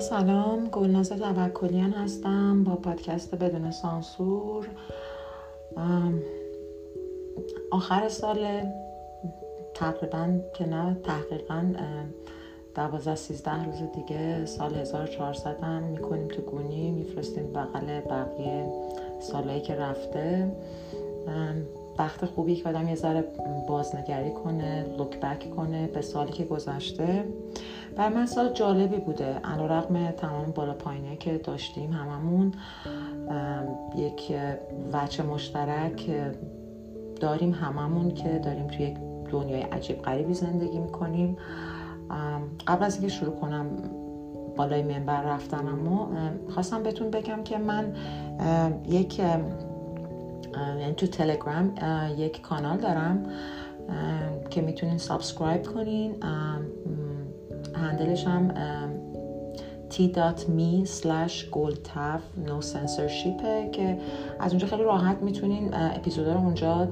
سلام گلناز توکلیان هستم با پادکست بدون سانسور. آخر سال تقریبا که نه تحقیقا دوازده سیزده روز دیگه سال 1400 هم می‌کنیم تو گونی. میفرستیم بغل بقیه سالهایی که رفته. وقت خوبی که آدم یه ذره بازنگری کنه لوک بک کنه به سالی که گذشته. بر من سال جالبی بوده. علا رقم تمام بالا پایینه که داشتیم هممون. یک وچه مشترک داریم هممون که داریم توی یک دنیای عجیب غریبی زندگی می‌کنیم. قبل از اینکه شروع کنم بالای منبر رفتنم اما خواستم بهتون بگم که من یک یعنی تو تلگرام یک کانال دارم که می‌تونین subscribe کنین. handle ش هم t.me slash goldtaf no censorship که از اونجا خیلی راحت می‌تونین اپیزودا رو اونجا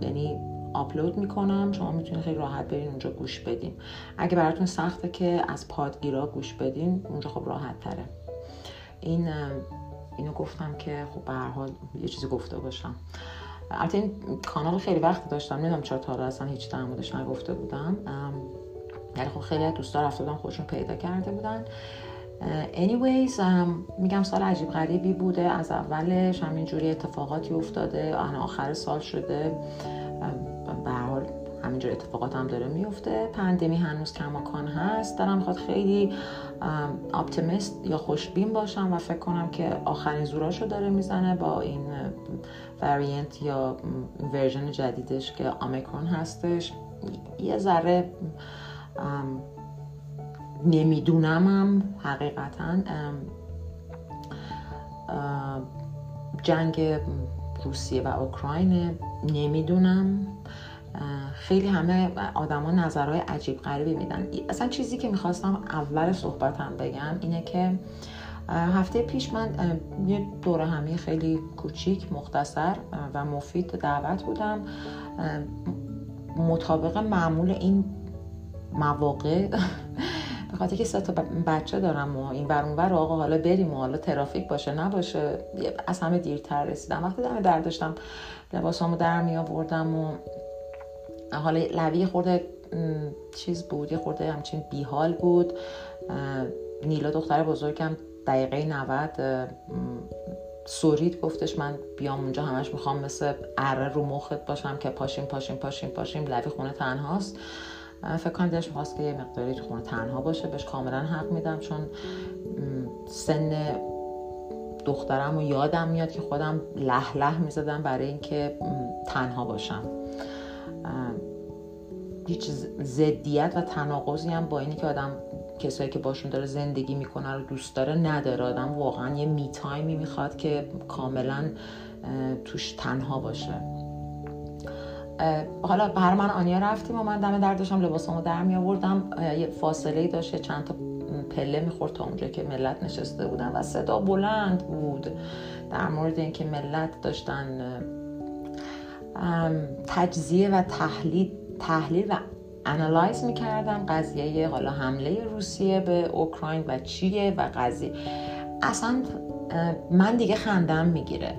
یعنی آپلود می‌کنم. شما می‌تونید خیلی راحت برین اونجا گوش بدین. اگه براتون سخته که از پادگیرا گوش بدین اونجا خب راحت تره. این اینو گفتم که خب به هر حال یه چیزی گفته باشم. البته این کانال خیلی وقت داشتم. نمی‌دونم چرا تا اصلا هیچ در موردش نگفته بودم. یعنی خب خیلی دوستا رفته بودن خودشون پیدا کرده بودن. anyways میگم سال عجیب غریبی بوده. از اولش همینجوری اتفاقاتی افتاده. آخر سال شده. به حال همینجور اتفاقات هم داره میفته. پندمی هنوز کماکان هست. دارم می‌خواد خیلی optimist یا خوشبین باشم و فکر کنم که آخرین زوراشو داره می‌زنه با این variant یا version جدیدش که آمیکرون هستش. یه ذره نمیدونمم حقیقتا. جنگ روسیه و اوکراین نمی‌دونم. خیلی همه آدما نظرهای عجیب غریبی میدن. اصلا چیزی که می‌خواستم اول صحبتم بگم اینه که هفته پیش من یه دوره همی خیلی کوچیک مختصر و مفید دعوت بودم. مطابق معمول این مواقع. به خاطر که سه تا بچه دارم و این ور اونور آقا حالا بریم و حالا ترافیک باشه نباشه. از همه دیرتر رسیدم. وقتی دمه در داشتم لباسامو در می آوردم و حالا لوی خورده چیز بود یه خورده همچین بیحال بود. نیلا دختر بزرگم دقیقه 90 سورید گفتش من بیام اونجا همش می‌خوام مثل اره رو مخت باشم که پاشیم پاشیم پاشیم پاشیم لوی خونه تنهاست. فکر کنم دلش می‌خواست که یه مقداری تو خونه تنها باشه. بهش کاملا حق میدم چون سن دخترم و یادم میاد که خودم لح لح می‌زدم برای اینکه تنها باشم. هیچ زدیت و تناقضی هم با اینی که آدم کسایی که باشون داره زندگی می‌کنه رو دوست داره نداره. آدم واقعا یه می تایمی می‌خواد که کاملا توش تنها باشه. حالا بر من آنیا رفتیم و من دم در داشتم لباسامو در می آوردم. یه فاصله داشت چند تا پله می‌خورد تا اونجا که ملت نشسته بودن و صدا بلند بود. در مورد اینکه ملت داشتن تجزیه و تحلیل تحلیل و انالایز می‌کردم قضیه حالا حمله روسیه به اوکراین و چیه و قضیه. اصلا من دیگه خندم می‌گیره.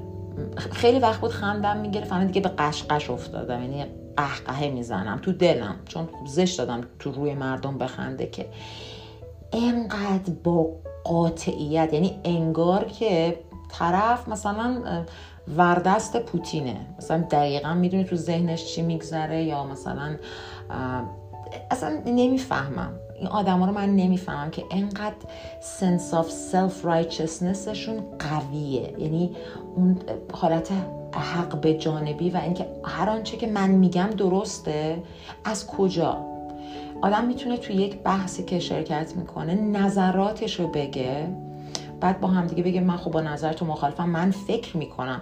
خیلی وقت بود خندم می‌گیره فهمه دیگه به قشقش افتادم یعنی قهقهه می‌زنم تو دلم. چون زشت دادم تو روی مردم بخنده که انقدر با قاطعیت یعنی انگار که طرف مثلا وردست پوتینه. مثلا دقیقا می‌دونی تو ذهنش چی میگذره یا مثلا اصلا نمی‌فهمم. این آدما رو من نمی‌فهمم که انقدر sense of self-righteousness شون قویه. یعنی اون حالت حق به جانبی و اینکه هر آنچه که من میگم درسته. از کجا؟ آدم می‌تونه تو یک بحثی که شرکت می‌کنه نظراتش رو بگه بعد با هم دیگه بگه من خب با نظر تو مخالفم من فکر می‌کنم.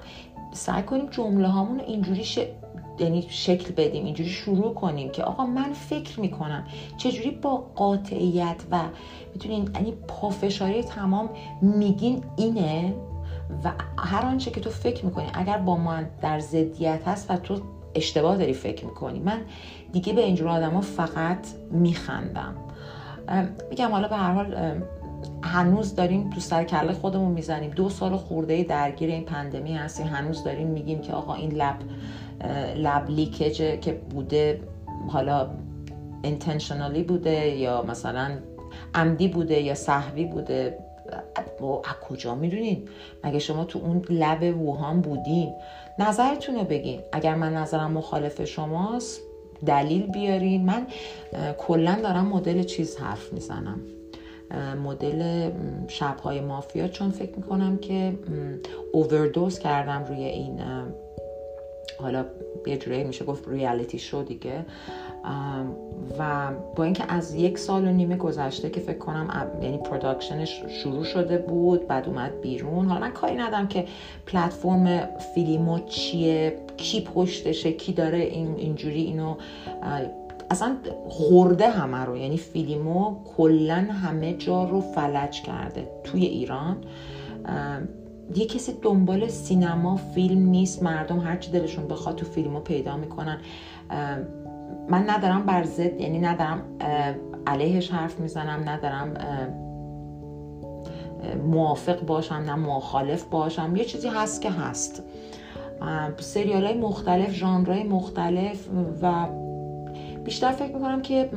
سعی کنیم جمله هامون اینجوری ش... یعنی شکل بدیم اینجوری شروع کنیم که آقا من فکر می‌کنم. چجوری با قاطعیت و می‌تونین یعنی پافشاری تمام میگین اینه؟ و هر آنچه که تو فکر می‌کنی اگر با من در ضدیت هست و تو اشتباه داری فکر می‌کنی من دیگه به اینجور آدم ها فقط میخندم. میگم حالا به هر حال هنوز داریم تو سر کله خودمون می‌زنیم. دو سال خورده درگیر این پندمی هستیم. هنوز داریم میگیم که آقا این لب لب لیکج که بوده حالا اینتنشنالی بوده یا مثلا عمدی بوده یا صحوی بوده. از کجا می‌دونین؟ مگه شما تو اون لب ووهان بودین؟ نظرتون رو بگین. اگر من نظرم مخالف شماست دلیل بیارین. من کلا دارم مدل چیز حرف می‌زنم. مدل شبهای مافیا چون فکر می‌کنم که اووردوز کردم روی این حالا یه جوری میشه گفت reality show دیگه. و با اینکه از یک سال و نیمه گذشته که فکر کنم یعنی production ش شروع شده بود بعد اومد بیرون حالا من کاری ندارم که پلتفرم فیلیمو چیه کی پشتشه کی داره این اینجوری اینو اصلا خورده همه رو. یعنی فیلیمو کلا همه جا رو فلج کرده توی ایران. یه کسی دنبال سینما فیلم نیست مردم هرچی دلشون بخواد تو فیلمو پیدا می‌کنن. من ندارم بر ضد یعنی ندارم علیهش حرف می‌زنم ندارم موافق باشم نه مخالف باشم. یه چیزی هست که هست. سریال های مختلف ژانرهای مختلف و بیشتر فکر می‌کنم که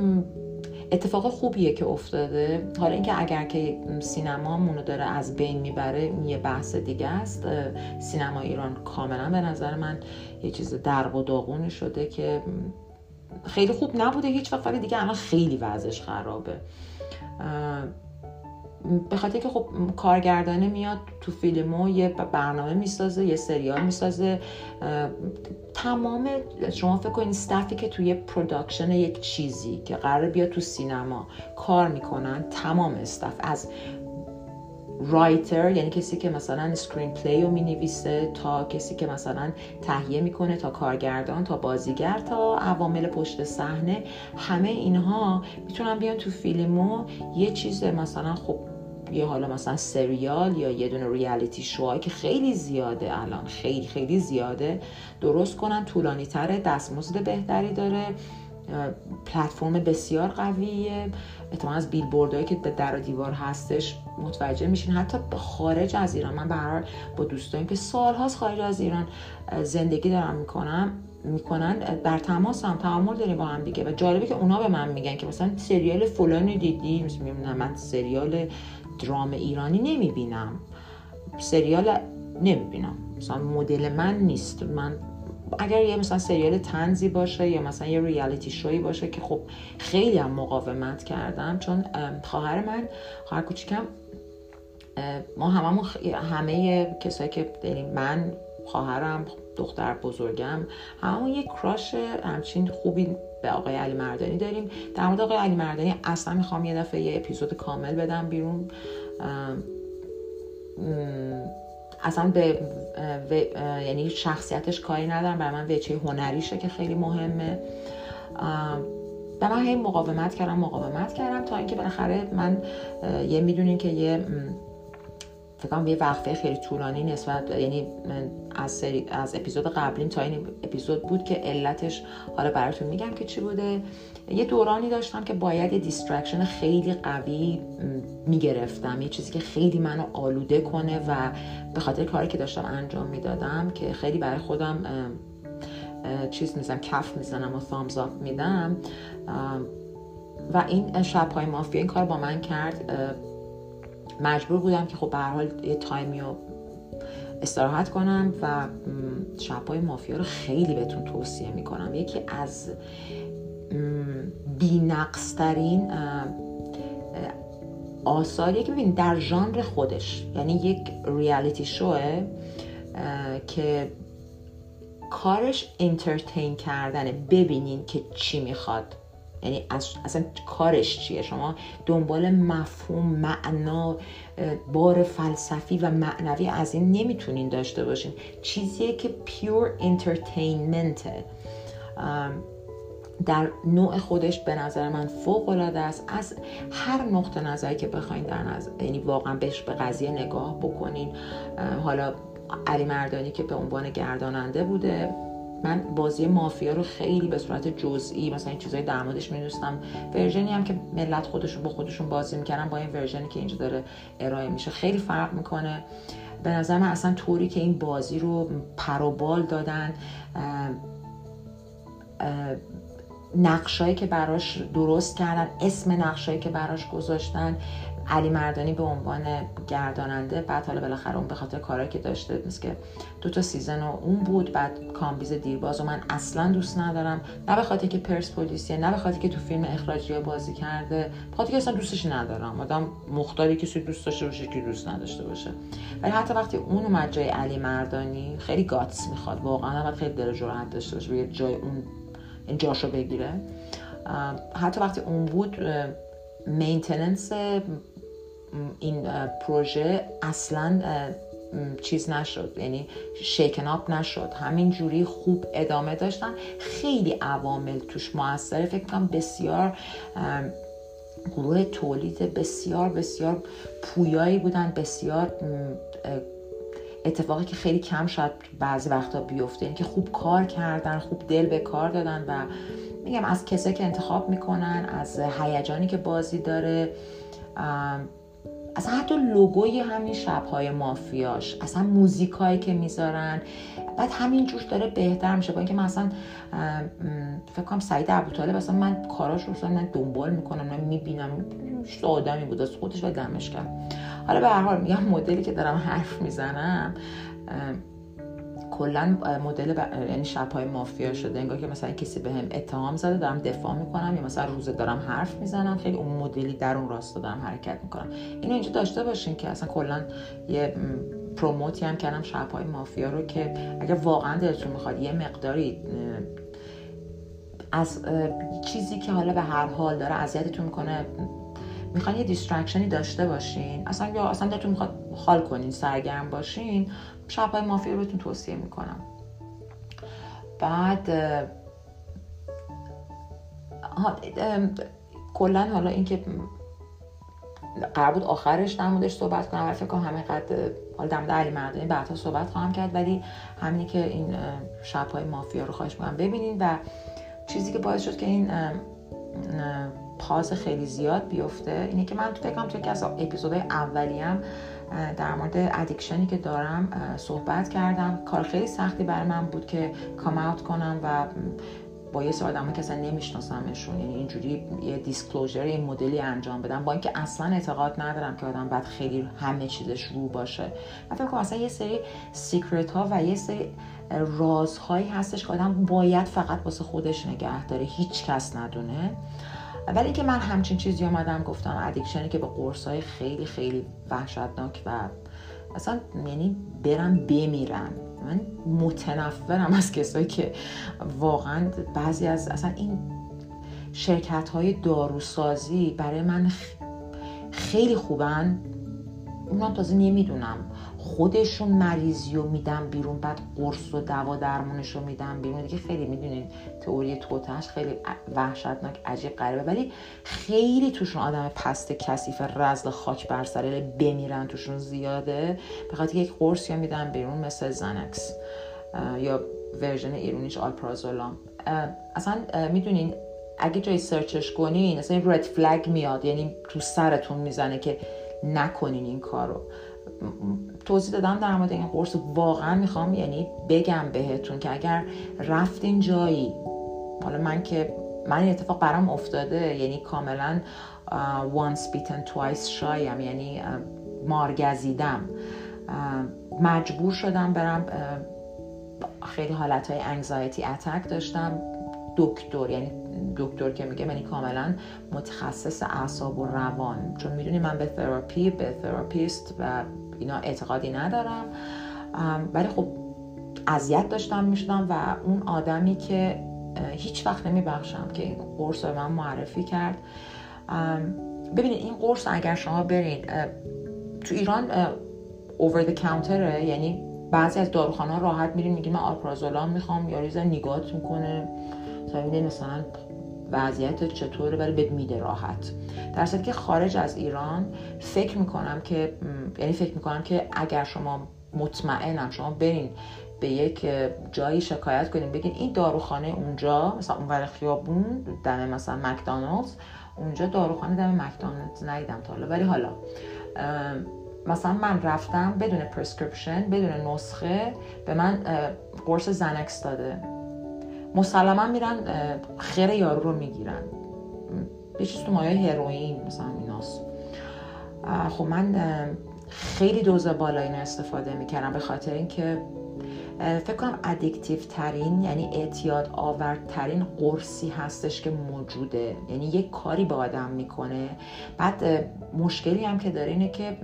اتفاق خوبیه که افتاده. حالا اینکه اگر که سینمامونو داره از بین می‌بره یه بحث دیگه است. سینما ایران کاملا به نظر من یه چیز درق و داغونی شده که خیلی خوب نبوده. هیچ وقت ولی دیگه الان خیلی وضعش خرابه. به خاطر که خب کارگردانه میاد تو فیلمو یه برنامه می‌سازه یه سریال می‌سازه. تمام شما فکر کنید staff ی که توی production یک چیزی که قرار بیاد تو سینما کار می‌کنن تمام staff از writer یعنی کسی که مثلا screenplay رو می تا کسی که مثلا تهیه می‌کنه تا کارگردان تا بازیگر تا عوامل پشت صحنه همه اینها می‌تونن بیان تو فیلمو یه چیز مثلا خب یه حالا مثلا سریال یا یه دونه ریالیتی شوهایی که خیلی زیاده الان خیلی خیلی زیاده درست کنن طولانی تره دستمزد بهتری داره. پلتفرم بسیار قویه. اتفاقا از بیلبوردهایی که به در و دیوار هستش متوجه میشین. حتی خارج از ایران. من به با دوستایم که سالهاست خارج از ایران زندگی دارم می‌کنم می‌کنن. در تماس هم تعامل داریم با هم دیگه. و جالبه که اونا به من میگن که مثلا سریال فلانی دیدی مثلا من سریال درام ایرانی نمی‌بینم. سریال نمی‌بینم. مثلا مدل من نیست. من اگر یه مثلا سریال تنزی باشه یا مثلا یه ریالیتی شوی باشه که خب خیلی هم مقاومت کردم چون خواهر من خواهر کوچیکم ما هممون همه کسایی که یعنی من خواهرم دختر بزرگم همون یه کراش همچین خوبی به آقای علی مردانی داریم. در مورد آقای علی مردانی اصلا می‌خوام یه دفعه یه اپیزود کامل بدم بیرون. اصلا به یعنی شخصیتش کاری ندارم برای من وچه هنریشه که خیلی مهمه. به من هی مقاومت کردم مقاومت کردم تا اینکه بالاخره من یه می‌دونین که یه فکر کنم یه وقفه خیلی طولانی نسبت یعنی از سری از اپیزود قبلی تا این اپیزود بود که علتش حالا براتون میگم که چی بوده. یه دورانی داشتم که باید یه distraction خیلی قوی می‌گرفتم. یه چیزی که خیلی منو آلوده کنه و به خاطر کاری که داشتم انجام می‌دادم که خیلی برای خودم چیز می‌زنم کف می‌زنم و thumbs میدم. و این شبهای مافیا این کار با من کرد. مجبور بودم که خب به حال یه تایمی رو استراحت کنم و شبهای مافیا رو خیلی بهتون توصیه می‌کنم. یکی از بینقصترین آثاریه که ببینید در ژانر خودش. یعنی یک ریالیتی شوه که کارش انترتین کردنه. ببینین که چی می‌خواد. یعنی اصلا کارش چیه؟ شما دنبال مفهوم معنا بار فلسفی و معنوی از این نمی‌تونین داشته باشین. چیزیه که پیور انترتینمنته در نوع خودش به نظر من فوق العاده است. از هر نقطه نظری که بخواین در نظر یعنی واقعا بهش به قضیه نگاه بکنین. حالا علی مردانی که به عنوان گرداننده بوده من بازی مافیا رو خیلی به صورت جزئی مثلا این چیزای در موردش می‌دونستم. ورژنی هم که ملت خودشون با خودشون بازی می‌کردن با این ورژنی که اینجا داره ارائه میشه خیلی فرق می‌کنه. به نظر من اصلا طوری که این بازی رو پروبال دادن نقشایی که براش درست کردن اسم نقشایی که براش گذاشتن علی مردانی به عنوان گرداننده بعد حالا بالاخره اون به خاطر کارهایی که داشته مثل که دو تا season و اون بود بعد کامبیز دیرباز و من اصلا دوست ندارم. نه به خاطر که پرسپولیسیه نه به خاطر که تو فیلم اخراجی بازی کرده به خاطر که اصلا دوستش ندارم. آدم مختاری کسی دوست داشته باشه که دوست نداشته باشه. ولی حتی وقتی اون اومد جای علی مردانی خیلی guts می‌خواد واقعا باید خیلی دل جرأت داشته باشه جای اون جاشو بگیره. حتی وقتی اون بود maintenance این پروژه اصلا چیز نشد. یعنی شیکن آپ نشد. همین جوری خوب ادامه داشتن. خیلی عوامل توش موثره. فکر کنم بسیار گروه تولید بسیار بسیار پویایی بودن. بسیار اتفاقی که خیلی کم شاید بعضی وقتا بیفته این که خوب کار کردن خوب دل به کار دادن و میگم از کسایی که انتخاب می‌کنن از هیجانی که بازی داره اصلا حتی لوگوی همین شبهای مافیاش اصلا موزیکایی که می‌ذارن. بعد همین جوش داره بهتر میشه. با اینکه من اصلا فکر کنم سعید ابوطالب اصلا من کاراش رو دنبال می‌کنم من می‌بینم. آدمی بود از خودش و دمش کرد. حالا به هر حال میگم مدلی که دارم حرف می‌زنم کلا مدل ب... یعنی شبهای مافیا شده. انگار که مثلا کسی بهم به اتهام زده دارم دفاع می‌کنم یا مثلا روزه دارم حرف می‌زنم. خیلی اون مدلی در اون راستا دارم حرکت می‌کنم. اینو اینجا داشته باشین که اصلا کلا یه promote ی هم کردم شبهای مافیا رو که اگر واقعا دلتون می‌خواد یه مقداری از چیزی که حالا به هر حال داره اذیتتون می‌کنه می‌خوان یه distraction ی داشته باشین. اصلا یا اصلا دلتون می‌خواد حال کنین سرگرم باشین شبهای مافیا رو بهتون توصیه می‌کنم. بعد کلا حالا اینکه قرار بود آخرش در موردش صحبت کنم ولی فکر کنم همین قد حالا در علی مردانی بعدها صحبت خواهم کرد ولی همینی که این شبهای مافیا رو خواهش می‌کنم ببینین و چیزی که باعث شد که این پاز خیلی زیاد بیفته. اینه که من تو فکرم توی از اپیزودهای اولیم در مورد ادیکشنی که دارم صحبت کردم. کار خیلی سختی برای من بود که کام اوت کنم و با یه سری آدمایی که اصلا نمیشناسمشون. یعنی اینجوری یه disclosure این مدلی انجام بدم. با اینکه اصلا اعتقاد ندارم که آدم باید خیلی همه چیزش رو باشه. من فکر اصلا یه سری secret ها و یه سری رازهایی هستش که آدم باید فقط واسه خودش نگه داره. هیچ کس ندونه. ولی اینکه من همچین چیزی آمدم گفتم addiction ی که به قرص های خیلی خیلی وحشتناک و اصلا یعنی برم بمیرم. من متنفرم از کسایی که واقعا بعضی از اصلا این شرکت های داروسازی برای من خیلی خوبن. اونم تازه نمی‌دونم. خودشون مریضی رو میدن بیرون بعد قرص و دوا درمونش رو میدن بیرون. دیگه خیلی می‌دونین تئوری توتش خیلی وحشتناک عجیب غریبه. ولی خیلی توشون آدم پست کثیف رزل خاک بر سر بمیرن توشون زیاده. به خاطر یک قرص یا میدن بیرون مثل زنکس یا ورژن ایرونیش آلپرازولام. اصلا می‌دونین اگه جای سرچش کنین اصلا رد فلگ میاد. یعنی تو سرتون می‌زنه که نکنین این کارو. توضیح دادم در مورد این قرص. واقعا می‌خوام یعنی بگم بهتون که اگر رفتین جایی حالا من که من اتفاق برام افتاده یعنی کاملا once bitten twice shy م یعنی مارگزیدم. مجبور شدم برم خیلی حالت های anxiety attack داشتم. دکتر یعنی دکتر که میگه یعنی کاملا متخصص اعصاب و روان. چون می‌دونی من به تراپی به تراپیست و اینا اعتقادی ندارم. ولی خب اذیت داشتم می‌شدم و اون آدمی که هیچ وقت نمیبخشم که این قرص رو من معرفی کرد. ببینید این قرص اگر شما برید تو ایران اوور the کانتره یعنی بعضی از داروخانه راحت میرین میگین من آلپرازولام می‌خوام یا ریزن نگات می‌کنه تا مثلا وضعیت چطوره ولی بهت میده راحت. در که خارج از ایران فکر می‌کنم که یعنی فکر می‌کنم که اگر شما مطمئنم شما برین به یک جایی شکایت کنین بگین این داروخانه اونجا مثلا اون خیابون دم مثلا مکدونالدز اونجا داروخانه دم مکدونالدز ندیدم تا حالا. ولی حالا مثلا من رفتم بدون prescription بدون نسخه به من قرص زنکس داده. مسلما میرن خیر یارو رو می‌گیرن. یه چیز تو مایه هروئین مثلا ایناست. خب من خیلی دوز بالا اینو استفاده می‌کردم به خاطر اینکه فکر کنم ادیکتیو ترین یعنی اعتیاد آورترین قرصی هستش که موجوده. یعنی یک کاری با آدم می‌کنه. بعد مشکلی هم که داره اینه که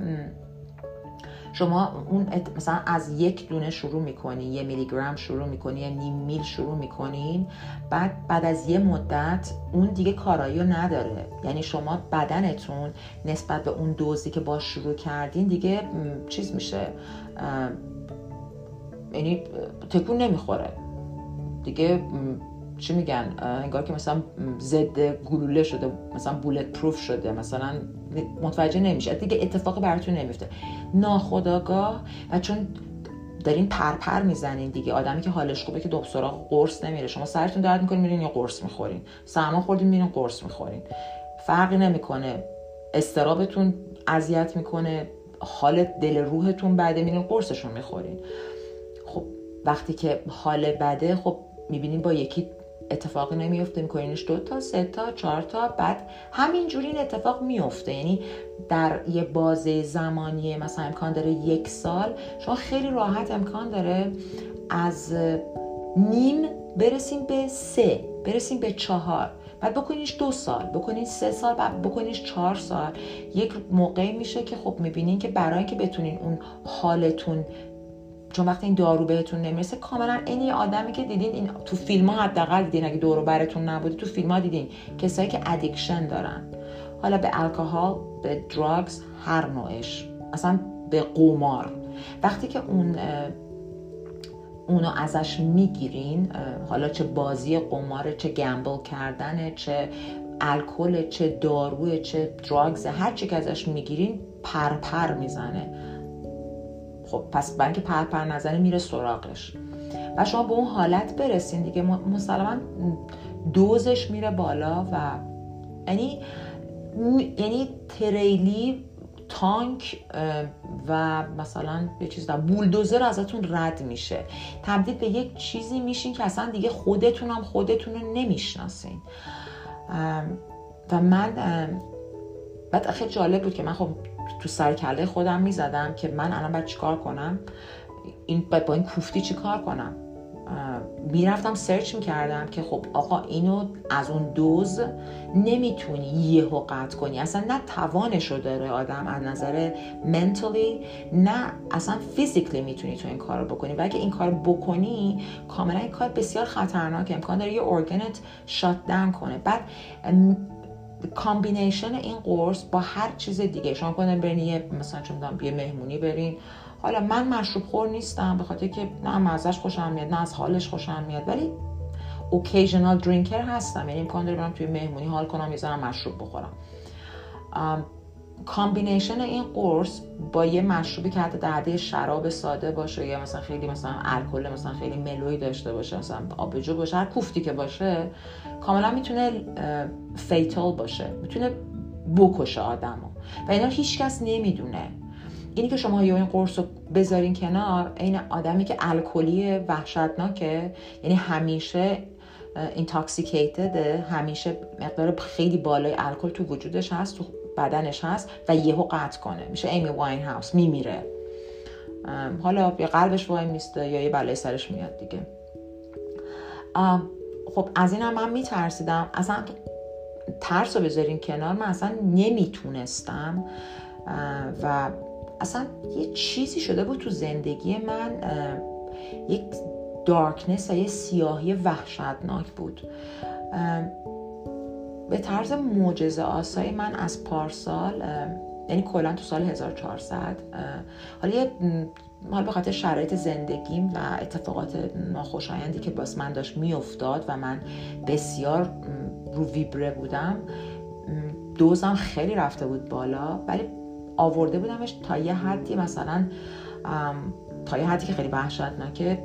شما اون مثلا از یک دونه شروع می‌کنی یه میلی گرم شروع می‌کنی یه نیم میل شروع می‌کنین بعد بعد از یه مدت اون دیگه کارایی نداره. یعنی شما بدنتون نسبت به اون دوزی که با شروع کردین دیگه چیز میشه یعنی تکون نمی‌خوره. دیگه چی میگن؟ انگار که مثلا ضد گلوله شده مثلا بولت پروف شده مثلا متوجه نمیشه. دیگه اتفاق براتون نمیفته. ناخداگاه و چون دارین پرپر می‌زنین دیگه آدمی که حالش خوبه که دو قرص نمیره. شما سرتون درد می‌کنین میرین یا قرص می‌خورین. سرما خوردین میرین قرص می‌خورین. فرقی نمی‌کنه. استرابتون اذیت می‌کنه. حال دل روحتون بده میرین قرصشون می‌خورین. خب وقتی که حال بده خب می‌بینین با یکی اتفاقی نمیفته میکنینش دو تا سه تا چهار تا بعد همینجوری این اتفاق میفته یعنی در یه بازه زمانی مثلا امکان داره یک سال شما خیلی راحت امکان داره از نیم برسیم به سه برسیم به چهار. بعد بکنیش دو سال بکنین سه سال بعد بکنیش چهار سال. یک موقعی میشه که خب می‌بینین که برای اینکه بتونین اون حالتون چون وقتی این دارو بهتون نمی‌رسه کاملا یه آدمی که دیدین این تو فیلم ها حداقل دیدین اگه دورو براتون نبوده تو فیلم ها دیدین کسایی که ادیکشن دارن. حالا به الکل به دراگز هر نوعش. اصلا به قمار. وقتی که اون اونو ازش می‌گیرین حالا چه بازی قماره چه گمبل کردنه چه الکل چه داروی چه دراگز هر چی که ازش می‌گیرین پرپر می‌زنه. خب پس برای پرپر نظری میره سراغش. و شما به اون حالت برسین دیگه. مسلما دوزش میره بالا و یعنی یعنی تریلی تانک و مثلا یه چیز در بولدوزر ازتون رد میشه. تبدیل به یک چیزی میشین که اصلا دیگه خودتون هم خودتون رو نمی‌شناسین. و من بعد خیلی جالب بود که من خب تو سرکله خودم می‌زدم که من الان باید چیکار کنم؟ این با این کوفتی چیکار کنم؟ می‌رفتم سرچ می‌کردم که خب آقا اینو از اون دوز نمی‌تونی یهو قطع کنی. اصلا نه توانشو داره آدم از نظر mentally نه اصلا physically می‌تونی تو این کار رو بکنی. و اگه این کار بکنی کاملا این کار بسیار خطرناک. امکان داره یه organ ت shut down کنه. بعد combination این قرص با هر چیز دیگه. شما کنم برین یه مثلا چون یه مهمونی برین. حالا من مشروب خور نیستم به خاطر که نه ازش خوشم میاد نه از حالش خوشم میاد. ولی occasional drinker هستم. یعنی امکان داره برم توی مهمونی حال کنم یه مشروب بخورم. combination این قرص با یه مشروبی که حتی در شراب ساده باشه یا مثلا خیلی مثلا الکل مثلا خیلی mellow ی داشته باشه مثلا آبجو باشه هر کوفتی که باشه کاملا می‌تونه fatal باشه می‌تونه بکشه آدمو. و اینا هیچکس نمی‌دونه. اینی که شما یا این قرص رو بذارین کنار این آدمی که الکلی وحشتناکه یعنی همیشه اینتاکسیکیتده همیشه مقدار خیلی بالای الکل تو وجودش هست تو بدنش هست و یهو قطع کنه. میشه ایمی واین هاوس میمیره حالا یا قلبش وای میسته یا یه بلای سرش میاد دیگه. خب از این هم من میترسیدم. اصلا ترس رو بذارین کنار. من اصلا نمی‌تونستم. و اصلا یه چیزی شده بود تو زندگی من. یک دارکنس و یه سیاهی وحشتناک بود. به طرز معجزه آسایی من از پارسال یعنی کلا تو سال 1400 حالا یه حالا به خاطر شرایط زندگیم و اتفاقات ناخوشایندی که باز من داشت میافتاد و من بسیار رو ویبره بودم دوزم خیلی رفته بود بالا ولی آورده بودمش تا یه حدی مثلا تا یه حدی که خیلی وحشتناکه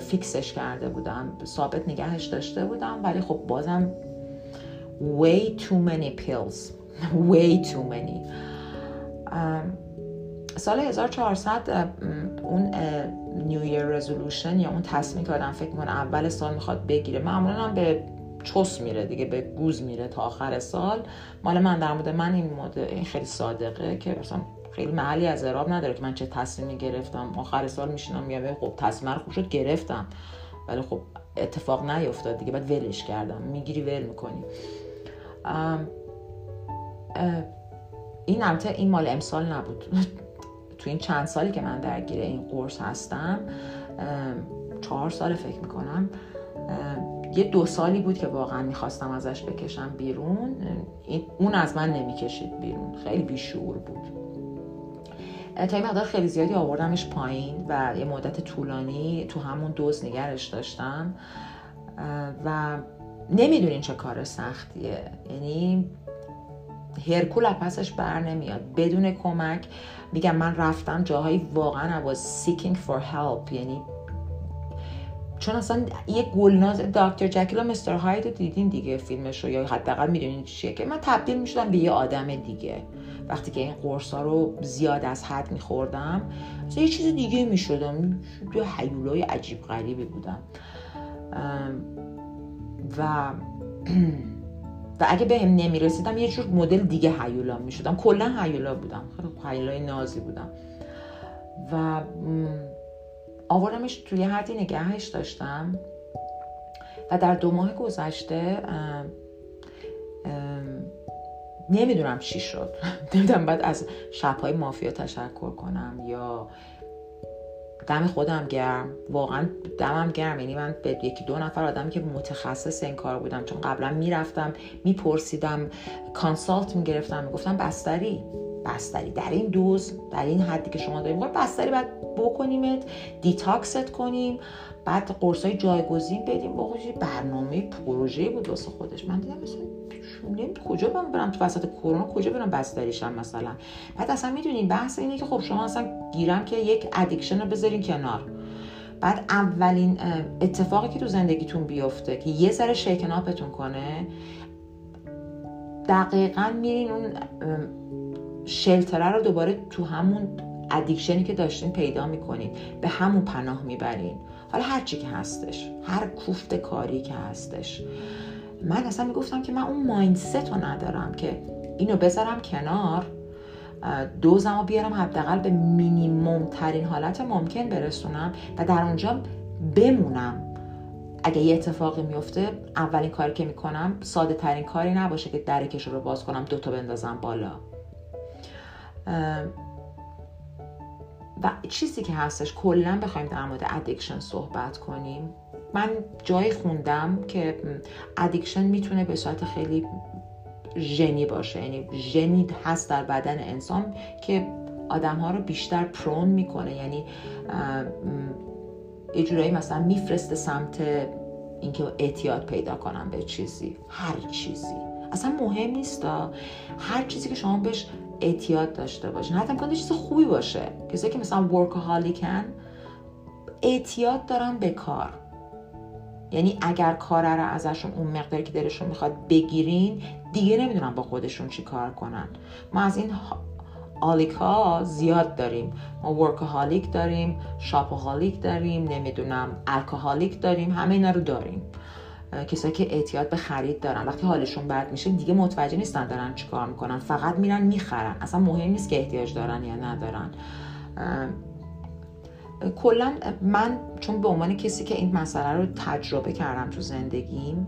fix ش کرده بودم ثابت نگهش داشته بودم ولی خب بازم way too many pills. Way too many. سال 1400 اون New Year resolution یا اون تصمیم که آدم فکر کنه اول سال می‌خواد بگیره معمولا هم به چس میره دیگه به گوز میره تا آخر سال. مال من در مورد من این مدل این خیلی صادقه که مثلا خیلی محلی از اعراب نداره که من چه تصمیمی گرفتم. آخر سال میشینم میگم خب تصمیم رو خوب گرفتم. ولی خب اتفاق نیفتاد دیگه بعد ولش کردم. می‌گیری ول می‌کنی. این البته این مال امسال نبود. تو این چند سالی که من درگیر این قرص هستم چهار سال فکر می‌کنم. یه دو سالی بود که واقعا می‌خواستم ازش بکشم بیرون. اون از من نمی‌کشید بیرون. خیلی بیشعور بود. تا این مقدار خیلی زیادی آوردمش پایین و یه مدت طولانی تو همون دوز نگرش داشتم. و نمی‌دونین چه کار سختیه. یعنی هرکول پسش بر نمیاد. بدون کمک. میگم من رفتم جاهایی واقعا I was seeking for help. یعنی چون اصلا یه گلناز دکتر جکیل و مستر هاید رو دیدین دیگه فیلمش رو یا حداقل می‌دونین چیه که من تبدیل می‌شدم به یه آدم دیگه. وقتی که این قرص رو زیاد از حد میخوردم یه چیز دیگه می‌شدم. یه حیولای عجیب غریبی بودم. و و اگه به هم نمی‌رسیدم یه جور مدل دیگه حیولا می‌شدم. کلا حیولا بودم. خیلی حیولای نازی بودم. و آوردمش توی حدی نگهش داشتم. و در دو ماه گذشته نمی‌دونم چی شد. نمی‌دونم بعد از شبهای مافیا تشکر کنم یا دم خودم گرم. واقعا دمم گرم. یعنی من به یکی دو نفر آدمی که متخصص این کار بودم. چون قبلا می‌رفتم میپرسیدم consult می‌گرفتم. می‌گفتم بستری. بستری. در این دوز در این حدی که شما داریم بستری. باید بکنیمت detox ت کنیم. بعد قرصای جایگزین بدیم. با برنامه پروژه بود واسه خودش. من دیدم مثلا کجا برم برم تو وسط کرونا کجا برم بستریشم مثلا. بعد اصلا می‌دونین بحث اینه که خب شما اصلا گیرم که یک addiction رو بذارین کنار. بعد اولین اتفاقی که تو زندگیتون بیفته که یه ذره shaken کنه دقیقا میرین اون shelter ه رو دوباره تو همون addiction ی که داشتین پیدا می‌کنین به همون پناه می‌برین. حالا هر چی که هستش هر کوفت کاری که هستش. من اصلا می‌گفتم که من اون مایندست رو ندارم که اینو بذارم کنار دوزم رو بیارم حداقل به مینیموم ترین حالت ممکن برسونم و در اونجا بمونم. اگه یه اتفاقی میفته اولین کاری که می‌کنم ساده ترین کاری نباشه که درکش رو باز کنم دوتا بندازم بالا. و چیزی که هستش کلا بخوایم در مورد addiction صحبت کنیم. من جایی خوندم که addiction می‌تونه به صورت خیلی ژنی باشه. یعنی ژنی هست در بدن انسان که آدم ها رو بیشتر prone می‌کنه. یعنی یه جورایی مثلا میفرسته سمت اینکه اعتیاد پیدا کنم به چیزی هر چیزی. اصلا مهم نیست هر چیزی که شما بهش اعتیاد داشته باشین حتی امکان چیز خوبی باشه. کسایی که مثلا ورکهالیکن اعتیاد دارن به کار. یعنی اگر کار رو ازشون اون مقداری که دلشون می‌خواد بگیرین دیگه نمی‌دونم با خودشون چی کار کنن. ما از این آلیک ها زیاد داریم. ما ورکهالیک داریم شاپوهالیک داریم نمی‌دونم الکوهالیک داریم همه اینا رو داریم. کسایی که اعتیاد به خرید دارن. وقتی حالشون بد میشه دیگه متوجه نیستن دارن چیکار می‌کنن. فقط میرن می‌خرن. اصلا مهم نیست که احتیاج دارن یا ندارن. کلا من چون به عنوان کسی که این مسئله رو تجربه کردم تو زندگیم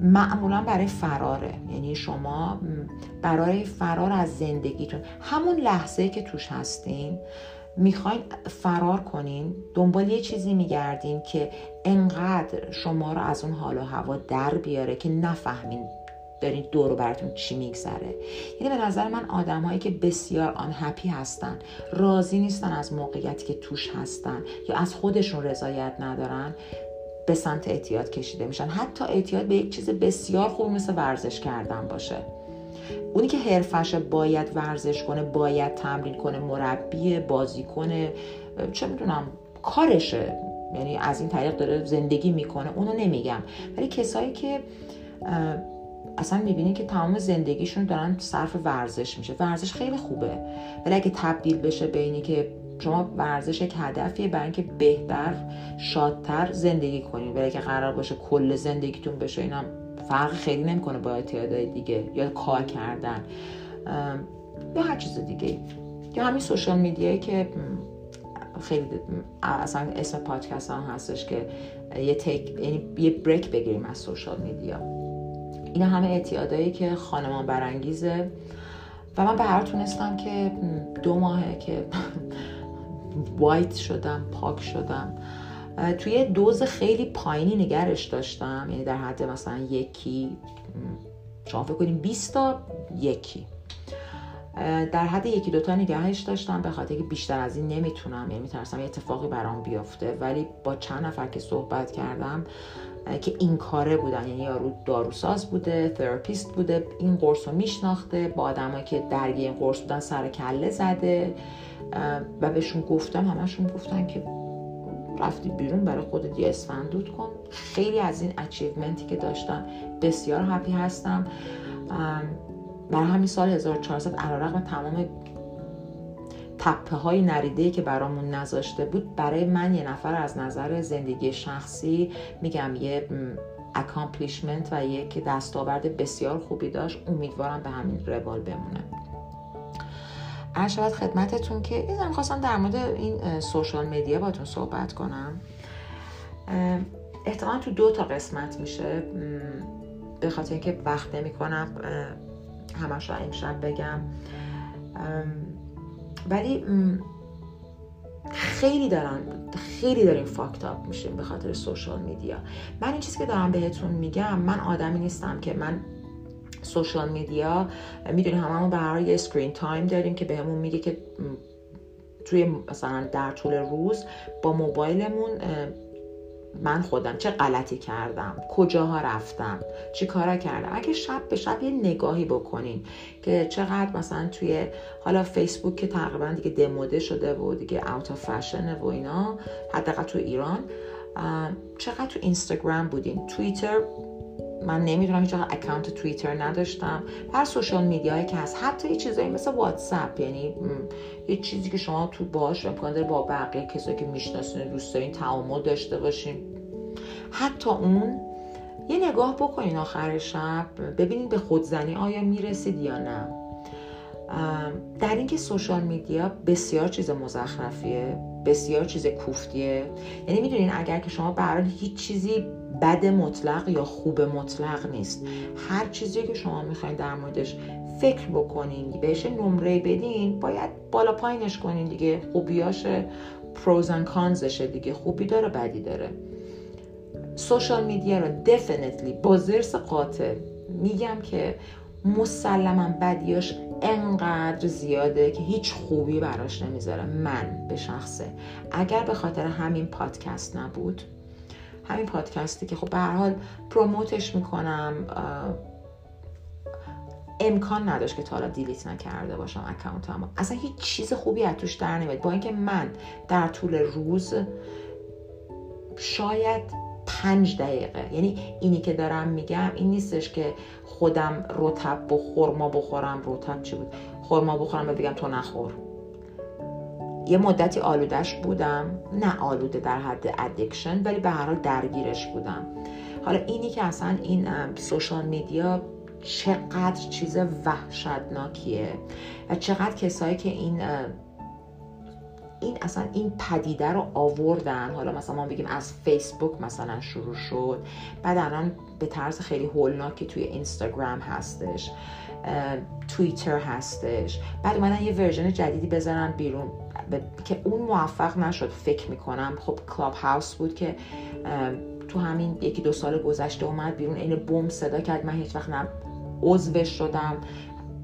معمولا برای فراره. یعنی شما برای فرار از زندگیتون. همون لحظه که توش هستین می‌خواین فرار کنین دنبال یه چیزی میگردین که انقدر شما رو از اون حال و هوا در بیاره که نفهمین دارین دور براتون چی میگذره. یعنی به نظر من آدم هایی که بسیار آن هپی هستن راضی نیستن از موقعیتی که توش هستن یا از خودشون رضایت ندارن به سمت اعتیاد کشیده میشن. حتی اعتیاد به یک چیز بسیار خوب مثل ورزش کردن باشه. اونی که حرفش باید ورزش کنه باید تمرین کنه مربی بازی کنه چه می‌دونم کارشه. یعنی از این طریق داره زندگی می‌کنه. اونو نمیگم. ولی کسایی که اصلا می‌بینی که تمام زندگیشون دارن صرف ورزش میشه. ورزش خیلی خوبه. ولی اگه تبدیل بشه به اینی که شما ورزش یک هدفیه برای اینکه بهتر شادتر زندگی کنید ولی که قرار باشه کل زندگیتون بشه اینم فرق خیلی نمی‌کنه با اعتیادهای دیگه یا کار کردن. یا هر چیز دیگه یا همین سوشال میدیایی که خیلی اصلا اسم پادکست هم هستش که یه تک یعنی یه بریک بگیریم از سوشال میدیا. اینا همه اعتیادایی که خانمان برانگیزه. و من به هر تونستم که دو ماهه که وایت شدم پاک شدم. توی دوز خیلی پایینی نگرش داشتم. یعنی در حد مثلا یکی شما فکر کنیم 20 تا یکی. در حد یکی دوتا نگهش داشتم. به خاطر که بیشتر از این نمی‌تونم یعنی میترسم یه اتفاقی برام بیفته. ولی با چند نفر که صحبت کردم که این کاره بودن یعنی یارو داروساز بوده تراپیست بوده این قرص رو میشناخته با آدمایی که درگیر این قرص بودن سر کله زده. و بهشون گفتم همشون گفتن که رفتی بیرون برای خودت یه اسفندود کن. خیلی از این achievement ی که داشتم بسیار happy هستم. برای همین سال 1400 علیرغم تمام تپه های نریده که برامون نذاشته بود برای من یه نفر از نظر زندگی شخصی میگم یه accomplishment و یک دستاورد بسیار خوبی داشت. امیدوارم به همین روال بمونه. شود خدمتتون که این خواستم در مورد این social media باتون صحبت کنم. احتمال تو دو تا قسمت میشه. به خاطر اینکه وقت نمی کنم همش رو امشب بگم. ولی خیلی دارن خیلی داریم fucked up میشیم به خاطر social media من این چیزی که دارم بهتون میگم من آدمی نیستم که من social media می‌دونیم هممون به یه screen time داریم که بهمون میگه که توی مثلا در طول روز با موبایلمون من خودم چه غلطی کردم کجاها رفتم چی کارا کردم. اگه شب به شب یه نگاهی بکنین که چقدر مثلا توی حالا فیسبوک که تقریبا دیگه دموده شده و دیگه out of fashion و اینا حداقل تو ایران چقدر تو اینستاگرام بودین. توییتر من نمی‌دونم هیچ account توییتر نداشتم. هر social media یی که هست حتی یه چیزایی مثل واتساپ یعنی یه چیزی که شما تو باش امکان داره با بقیه کسایی که می‌شناسین دوست دارین تعامل داشته باشین. حتی اون یه نگاه بکنین آخر شب ببینید به خودزنی آیا می‌رسید یا نه. در اینکه سوشال میدیا بسیار چیز مزخرفیه بسیار چیز کوفتیه. یعنی می‌دونین اگر که شما برای هیچ چیزی بد مطلق یا خوب مطلق نیست. هر چیزی که شما می‌خواین در موردش فکر بکنین بهش نمره بدین باید بالا پایینش کنین دیگه. خوبیاش پروز و کانزشه دیگه. خوبی داره بدی داره. سوشال میدیا رو دفنتلی با زرس قاطع میگم که مسلما بدیاش انقدر زیاده که هیچ خوبی براش نمی‌ذاره. من به شخصه. اگر به خاطر همین پادکست نبود همین پادکستی که خب به هر حال promote ش می‌کنم امکان نداشت که تا حالا delete نکرده باشم account مو اصلا هیچ چیز خوبی از توش در نمیاد. با اینکه من در طول روز شاید پنج دقیقه یعنی اینی که دارم میگم این نیستش که خودم رطب با خرما بخورم رطب چی بود؟ خرما بخورم و بگم تو نخور. یه مدتی آلوده‌ش بودم. نه آلوده در حد addiction ولی به هر حال درگیرش بودم. حالا اینی که اصلا این social media چقدر چیز وحشتناکیه و چقدر کسایی که این این اصلا این پدیده رو آوردن. حالا مثلا ما بگیم از فیسبوک مثلا شروع شد. بعد الان به طرز خیلی هولناکی توی اینستاگرام هستش توییتر هستش. بعد اومدن یه version جدیدی بزنن بیرون. که اون موفق نشد فکر می‌کنم. خب کلاب هاوس بود که تو همین یکی دو سال گذشته اومد بیرون این boom صدا کرد. من هیچ وقت نه عضوش شدم.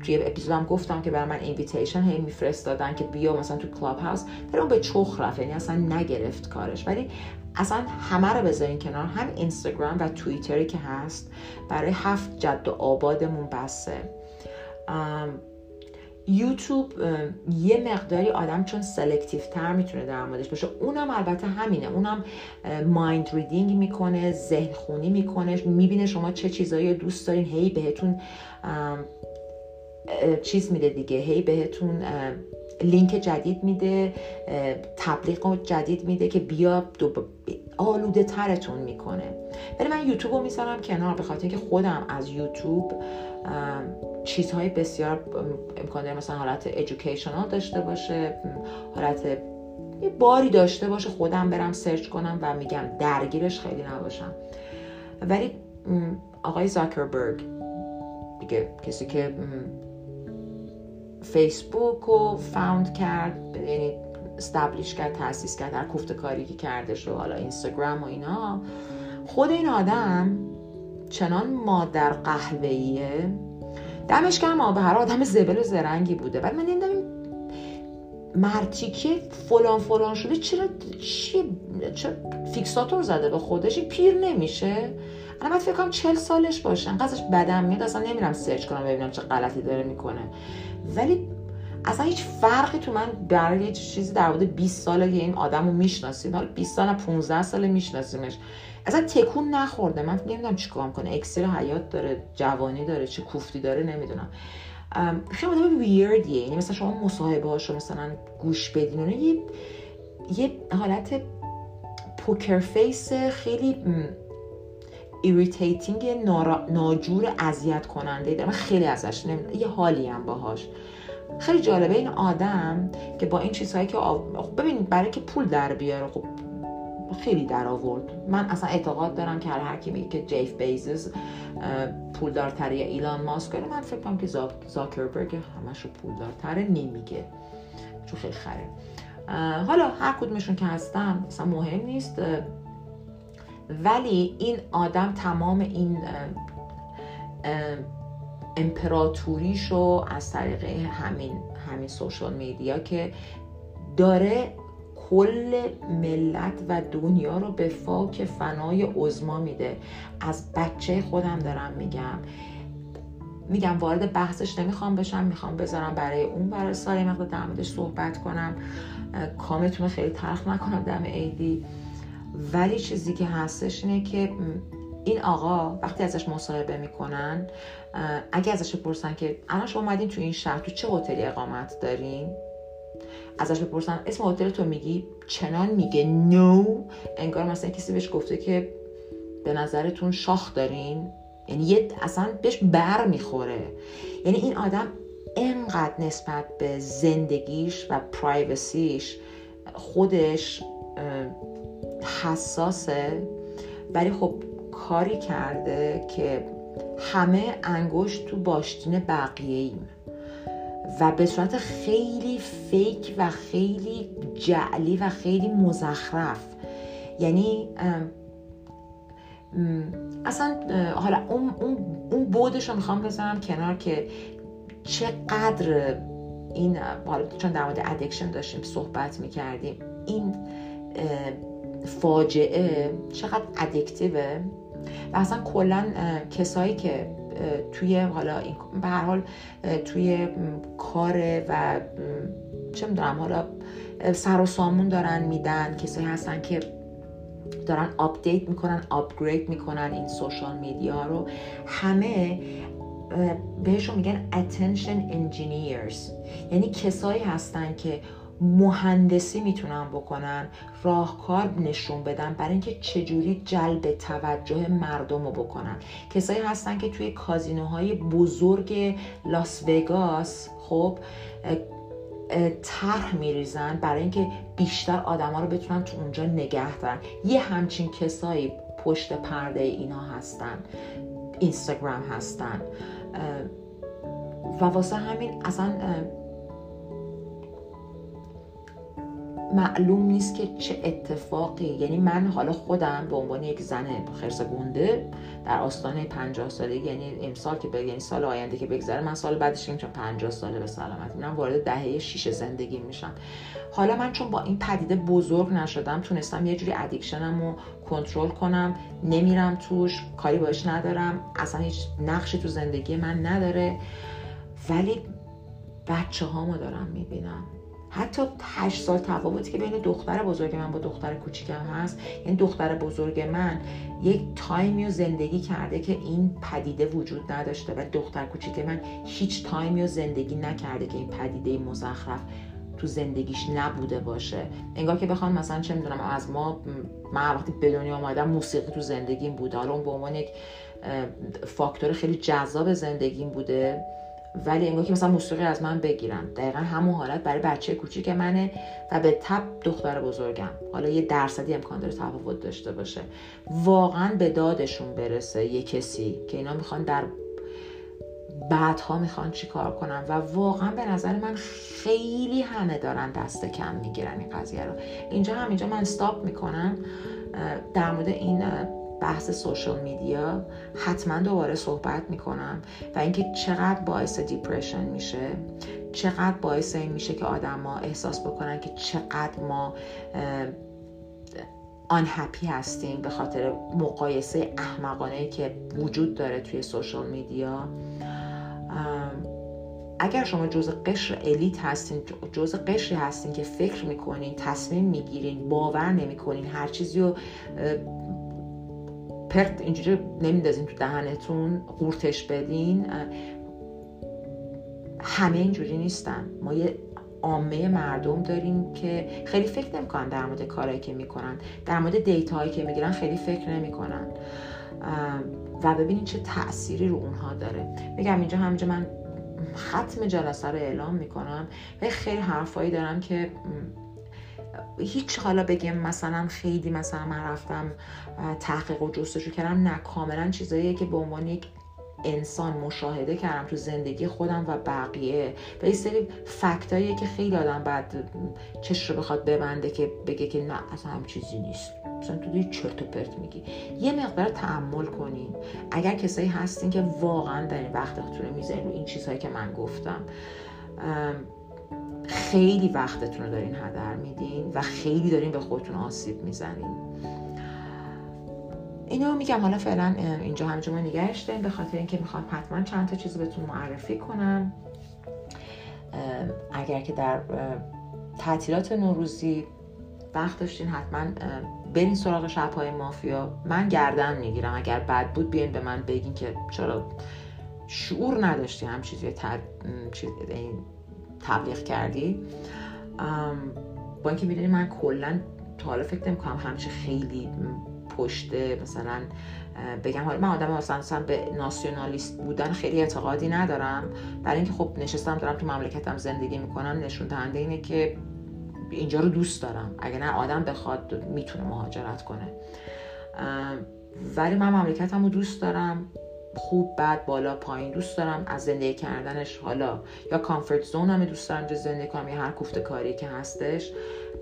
توی اپیزودم گفتم که برای من invitation هی میفرستادن که بیا مثلا تو کلاب هاوس در اون به چخ رفت یعنی اصلا نگرفت کارش. ولی اصلا همه رو بذارین کنار. هم اینستاگرام و توییتری که هست. برای هفت جد و آبادمون بسه. یوتیوب یه مقداری آدم چون selective تر می‌تونه در موردش باشه. اونم البته همینه. اونم مایند ریدینگ می‌کنه ذهن خونی می‌کنه می‌بینه شما چه چیزایی دوست دارین. هی بهتون چیز میده دیگه. هی بهتون لینک جدید میده تبلیغ جدید میده که بیا آلوده ترتون می‌کنه. ولی من یوتیوب رو می‌ذارم کنار به خاطر اینکه خودم از یوتیوب چیزهای بسیار امکان داره مثلا حالت ادویکیشنال داشته باشه حالت یه باری داشته باشه خودم برم سرچ کنم و میگم درگیرش خیلی نباشم. ولی آقای زاکربرگ دیگه کسی که فیسبوک رو فاوند کرد یعنی استبلیش کرد تاسیس کرد هر کوفت کاری که کرده شو حالا اینستاگرام و اینا خود این آدم چنان مادر قهوه‌ایه دمش گرم به هر آدم زبل و زرنگی بوده. ولی من دیدم مرتیکه فلان فلان شده چرا چی چرا فیکساتور زده به خودش؟ پیر نمیشه. الان باید فکر کنم چل سالش باشه. انقدرش بدم میاد اصلا نمیرم سرچ کنم ببینم چه غلطی داره می‌کنه. ولی اصلا هیچ فرقی تو من برای یه چیزی در مورد 20 ساله این آدم رو می‌شناسیم. حالا 20 سال 15 ساله میشناسیمش. اصلا تکون نخورده. من نمی‌دونم چیکار کنه. اکسیر حیات داره جوانی داره چه کوفتی داره نمی‌دونم. خیلی آدم weird یه یعنی مثلا شما مصاحبه هاشو مثلا گوش بدین یه یه حالت poker face خیلی irritating ناجور اذیت کننده داره. من خیلی ازش نمی‌دونم. یه حالی هم باهاش. خیلی جالبه این آدم که با این چیزهایی که آو... خب ببینید برای که پول در بیاره خب خیلی در آورد. من اصلا اعتقاد دارم که هر کی میگه که جف بزوس پولدارتره یا ایلان ماسک من فکر کنم که زاکربرگ همش پولدارتره نمیگه. چون خیلی خره. حالا هر کدومشون که هستن اصلا مهم نیست. ولی این آدم تمام این امپراتوریشو از طریق همین همین سوشال میدیا که داره کل ملت و دنیا رو به فاک فنای عزما میده. از بچه خودم دارم میگم. میگم وارد بحثش نمی‌خوام بشم می‌خوام بذارم برای اون برای سال مقدار در صحبت کنم. کامتون خیلی تلخ نکنم دم ایدی ولی چیزی که هستش اینه که این آقا وقتی ازش مصاحبه می‌کنن اگه ازش بپرسن که الان شما اومدین تو این شهر تو چه هتلی اقامت دارین؟ ازش بپرسن اسم هتل تو میگی؟ چنان میگه نو. انگار مثلا کسی بهش گفته که به نظرتون شاخ دارین؟ یعنی یه اصلا بهش بر می‌خوره. یعنی این آدم انقدر نسبت به زندگیش و پرایوسیش خودش حساسه. ولی خب کاری کرده که همه انگشت تو باشتین بقیه ایم و به صورت خیلی فیک و خیلی جعلی و خیلی مزخرف. یعنی اصلا حالا اون, اون, اون بودش رو می‌خوام بذارم کنار که چقدر این حالا چون در مورد ادکشن داشتیم صحبت می‌کردیم این فاجعه چقدر ادکتیوه و اصلا کلا کسایی که توی حالا به هر حال توی کار و چه می‌دونم حالا سر و سامون دارن میدن کسایی هستن که دارن update می‌کنن upgrade می‌کنن این social media رو. همه بهشون میگن attention engineers. یعنی کسایی هستن که مهندسی می‌تونن بکنن راهکار نشون بدن برای اینکه چجوری جلب توجه مردم رو بکنن. کسایی هستن که توی کازینوهای بزرگ لاس وگاس خب طرح میریزن برای اینکه بیشتر آدما رو بتونن تو اونجا نگه دارن. یه همچین کسایی پشت پرده اینا هستن اینستاگرام هستن. و واسه همین اصلا معلوم نیست که چه اتفاقی یعنی من حالا خودم به عنوان یک زن خرس گونده در آستانه 50 ساله یعنی امسال که یعنی سال آینده که بگذره من سال بعدش چون 50 ساله به سلامت من وارد دهه 6 زندگی میشم. حالا من چون با این پدیده بزرگ نشدم تونستم یه جوری ادیکشنم کنترل کنم نمیرم توش کاری باش ندارم اصلا هیچ نقشی تو زندگی من نداره ولی بچه هامو دارم می‌بینم. حتی هشت سال تفاوتی که بین دختر بزرگ من با دختر کوچیکم هست. یعنی دختر بزرگ من یک تایمی و زندگی کرده که این پدیده وجود نداشته و دختر کوچیک من هیچ تایمی و زندگی نکرده که این پدیده مزخرف تو زندگیش نبوده باشه. انگار که بخوام مثلا چه می‌دونم از ما من وقتی به دنیا آمدم موسیقی تو زندگیم بوده حالا اون به عنوان یک فاکتور خیلی جذاب زندگیم بوده. ولی انگار که مثلا موسیقی از من بگیرن. دقیقا همون حالت برای بچه کوچیک منه و به تب دختر بزرگم. حالا یه درصدی امکان داره تفاوت داشته باشه. واقعا به دادشون برسه یه کسی که اینا می‌خوان در بعدها می‌خوان چی کار کنن. و واقعا به نظر من خیلی همه دارن دست کم می‌گیرن این قضیه رو. اینجا هم اینجا من استاپ می‌کنم. در مورد این بحث سوشال میدیا حتما دوباره صحبت می‌کنم و اینکه چقدر باعث دیپریشن میشه چقدر باعث این میشه که آدما احساس بکنن که چقدر ما هپی هستیم به خاطر مقایسه احمقانه که وجود داره توی سوشال میدیا. اگر شما جزء قشر الیت هستین جزء قشری هستین که فکر می‌کنین تصمیم می‌گیرین باور نمی‌کنین هر چیزی رو پرت اینجوری نمیندازین تو دهنتون قورتش بدین. همه اینجوری نیستن. ما یه عامه مردم داریم که خیلی فکر نمی‌کنن در مورد کارهایی که می‌کنن. در مورد دیتا هایی که می‌گیرن خیلی فکر نمی‌کنن. و ببینید چه تأثیری رو اونها داره. میگم اینجا همینجا من ختم جلسه رو اعلام می‌کنم. و خیلی حرفایی دارم که هیچ حالا بگم مثلا خیلی مثلا من رفتم تحقیق و جستجو کردم نه کاملا چیزاییه که به عنوان یک انسان مشاهده کردم تو زندگی خودم و بقیه. و یه سری فکتاییه که خیلی آدم بعد چش رو بخواد ببنده که بگه که نه اصلا هم چیزی نیست. مثلا تو چرت و پرت میگی. یه مقدار تحمل کنین. اگر کسایی هستین که واقعا در این وقتتون رو می‌ذارین این چیزهایی که من گفتم. خیلی وقتتون رو دارین هدر میدین و خیلی دارین به خودتون آسیب می‌زنین. اینو میگم حالا فعلا اینجا همینجا ما نگهش داریم به خاطر اینکه می‌خوام حتما چند تا چیز بهتون معرفی کنم. اگر که در تعطیلات نوروزی وقت داشتین حتما برین سراغ شبهای مافیا. من گردن می‌گیرم. اگر بد بود بیاین به من بگین که چرا شعور نداشتی هم چیزی این تبلیغ کردی. با اینکه می‌دونی من کلا تا حالا فکر نمی‌کنم همچه خیلی پشت مثلا بگم. حالا من آدم مثلا به ناسیونالیست بودن خیلی اعتقادی ندارم. برای اینکه خب نشستم دارم تو مملکتم زندگی می‌کنم نشون دهنده اینه که اینجا رو دوست دارم. اگر نه آدم بخواد می‌تونه مهاجرت کنه. ولی من مملکتم رو دوست دارم. خوب بد بالا پایین دوست دارم از زندگی کردنش حالا. یا کامفورت زون هم دوست دارم زندگی کنم یا هر کوفته کاری که هستش.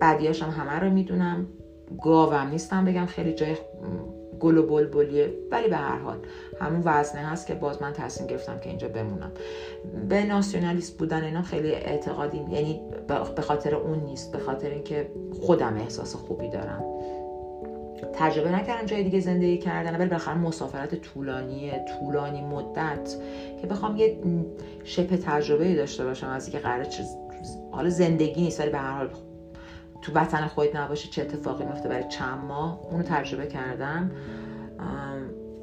بعدیاش هم همه رو می‌دونم. گاوم نیستم بگم خیلی جای گل و بلبلیه. ولی به هر حال همون وزنه هست که باز من تصمیم گرفتم که اینجا بمونم. به ناسیونالیست بودن اینا خیلی اعتقادی یعنی به خاطر اون نیست به خاطر اینکه خودم احساس خوبی دارم. تجربه نکردم جای دیگه زندگی کردن ولی بالاخره مسافرت طولانی طولانی مدت که بخوام یه شپ تجربه داشته باشم از اینکه قرار چیز حالا زندگی نیست ولی به هر حال تو وطن خودت نباشه چه اتفاقی میفته برای چند ماه اونو تجربه کردم.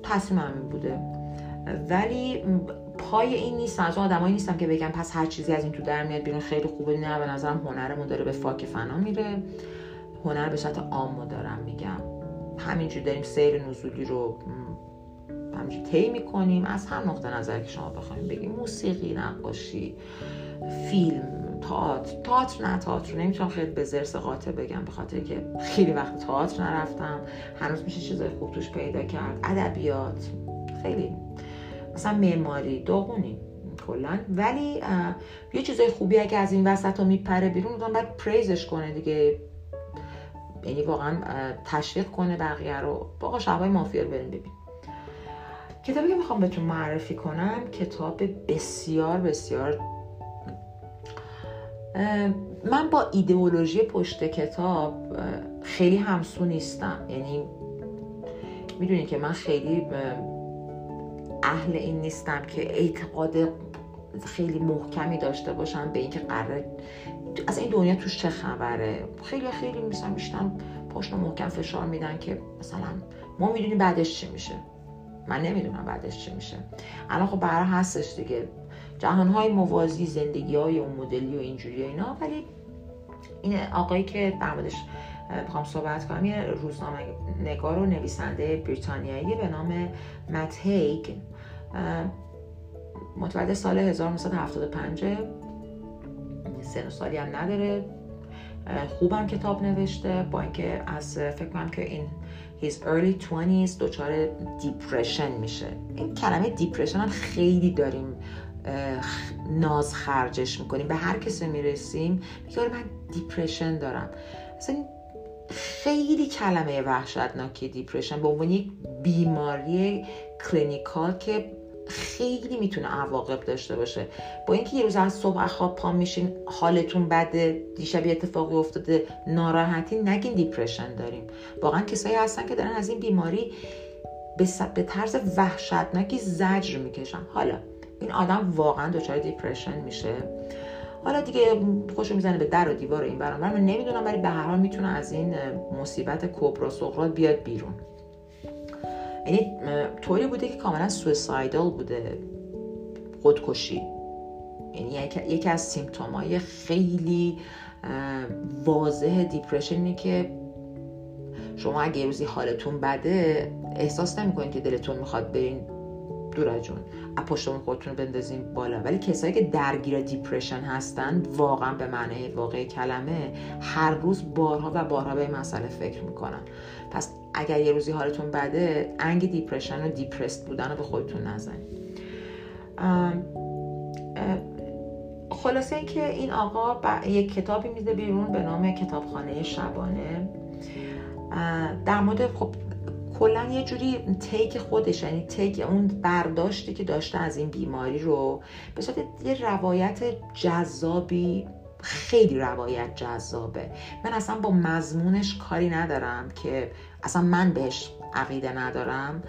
تصمیم همین بوده. ولی پای این نیست از اون آدمایی نیستم که بگم پس هر چیزی از این تو در میاد بیرون خیلی خوبه نه به نظرم هنرمون داره به فاک فنا میره. هنر به سطح عام دارم میگم. همینجور داریم سیر نزولی رو همینجور طی می‌کنیم. از هر نقطه نظر که شما بخوایم بگیم موسیقی نقاشی فیلم تئاتر. تئاتر نه تئاتر. نمی‌تونم خیلی به زرس قاطع بگم به خاطر که خیلی وقت تئاتر نرفتم. هنوز میشه چیزای خوب توش پیدا کرد. ادبیات. خیلی. مثلا معماری. داغونی. کلا. ولی یه چیزای خوبی اگه از این وسط ها میپره بیرون آدم باید پریزش کنه دیگه. یعنی واقعا تشویق کنه بقیه رو. باقا شبای مافیا رو بریم ببین کتابی که می‌خوام بهتون معرفی کنم کتاب بسیار بسیار من با ایدئولوژی پشت کتاب خیلی همسو نیستم. یعنی می‌دونی که من خیلی اهل این نیستم که اعتقاد خیلی محکمی داشته باشن به اینکه قرار از این دنیا توش چه خبره. خیلی خیلی مثلا میشتن پشت محکم فشار میدن که مثلا ما می‌دونیم بعدش چی میشه. من نمی‌دونم بعدش چی میشه. الان خب برای هستش دیگه. جهانهای موازی زندگی های اون مدلی و اینجوری اینا. ولی این آقایی که در موردش بخوام صحبت کنم یه روزنامه نگار و نویسنده بریتانیایی به نام مت هیگ. متولد سال 1975 سن سالی هم نداره. خوبم کتاب نوشته با اینکه از فکر کنم که این his early 20s دچار depression میشه. این کلمه depression هم خیلی داریم ناز خرجش می‌کنیم. به هر کسی می‌رسیم میگه من depression دارم. اصلا خیلی کلمه وحشتناکی depression به عنوان یک بیماری clinical که خیلی می‌تونه عواقب داشته باشه. با اینکه یه روز از صبح خواب پا میشین حالتون بده دیشب اتفاقی افتاده ناراحتی نگین depression داریم. واقعا کسایی هستن که دارن از این بیماری به طرز وحشتناکی زجر می‌کشن. حالا این آدم واقعا دچار depression میشه. حالا دیگه خودشو می‌زنه به در و دیوار این برام من نمی‌دونم ولی به هر حال می‌تونه از این مصیبت کبرا سقرا بیاد بیرون. یعنی طوری بوده که کاملا suicidal بوده خودکشی. یعنی یکی از symptom های خیلی واضح depression ی که شما اگه روزی حالتون بده احساس نمی‌کنید که دلتون می‌خواد برین دور جون. از پشت‌بوم خودتون رو بندازین پایین. ولی کسایی که درگیر depression هستن واقعا به معنی واقعی کلمه هر روز بارها و بارها به این مسئله فکر می‌کنن. پس اگر یه روزی حالتون بده انگ دیپرشن و دیپرست بودن رو به خودتون نزنید. خلاصه اینکه این آقا یک کتابی میده بیرون به نام کتابخانه شبانه. در مورد خب کلا یه جوری تیک خودش یعنی تیک اون برداشتی که داشته از این بیماری رو به صورت یه روایت جذابی خیلی روایت جذابه. من اصلا با مضمونش کاری ندارم که اصلا من بهش عقیده ندارم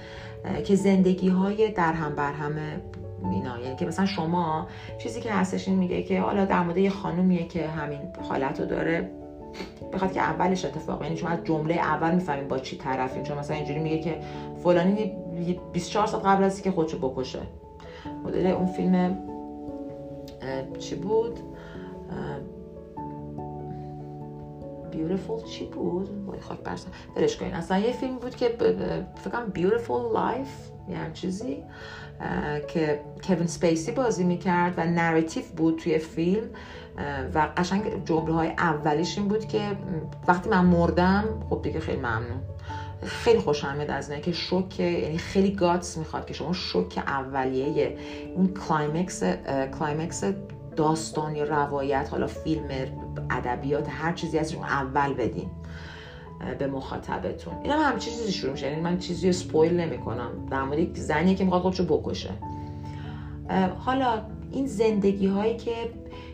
که زندگی های در هم بر همه اینا یعنی که مثلا شما چیزی که هستش این میگه که حالا در مورد یه خانومیه که همین حالت رو داره بخاطر که اولش اتفاق یعنی شما از جمله اول می‌فهمین با چی طرفین چون مثلا اینجوری میگه که فلانی 24 ساعت قبل از که خودشو بکشه. مدل اون فیلم چی بود؟ Beautiful چی بود؟ وای خاک بر سرش کنن اصلا یه فیلم بود که فکر کنم Beautiful لایف یه چیزی که کوین سپیسی بازی می‌کرد و narrative بود توی فیلم. و قشنگ جمله های اولیش این بود که وقتی من مردم خب دیگه خیلی ممنون. خیلی خوشم میاد از که شوک یعنی خیلی guts می‌خواد که شما شوک اولیه اون climax climax داستان یا روایت حالا فیلم ادبیات هر چیزی از اول بدین به مخاطبتون. این هم چیزی شروع میشه یعنی من چیزی رو spoil نمی‌کنم. در مورد یک زنی که می‌خواد خودشو بکشه. حالا این زندگی هایی که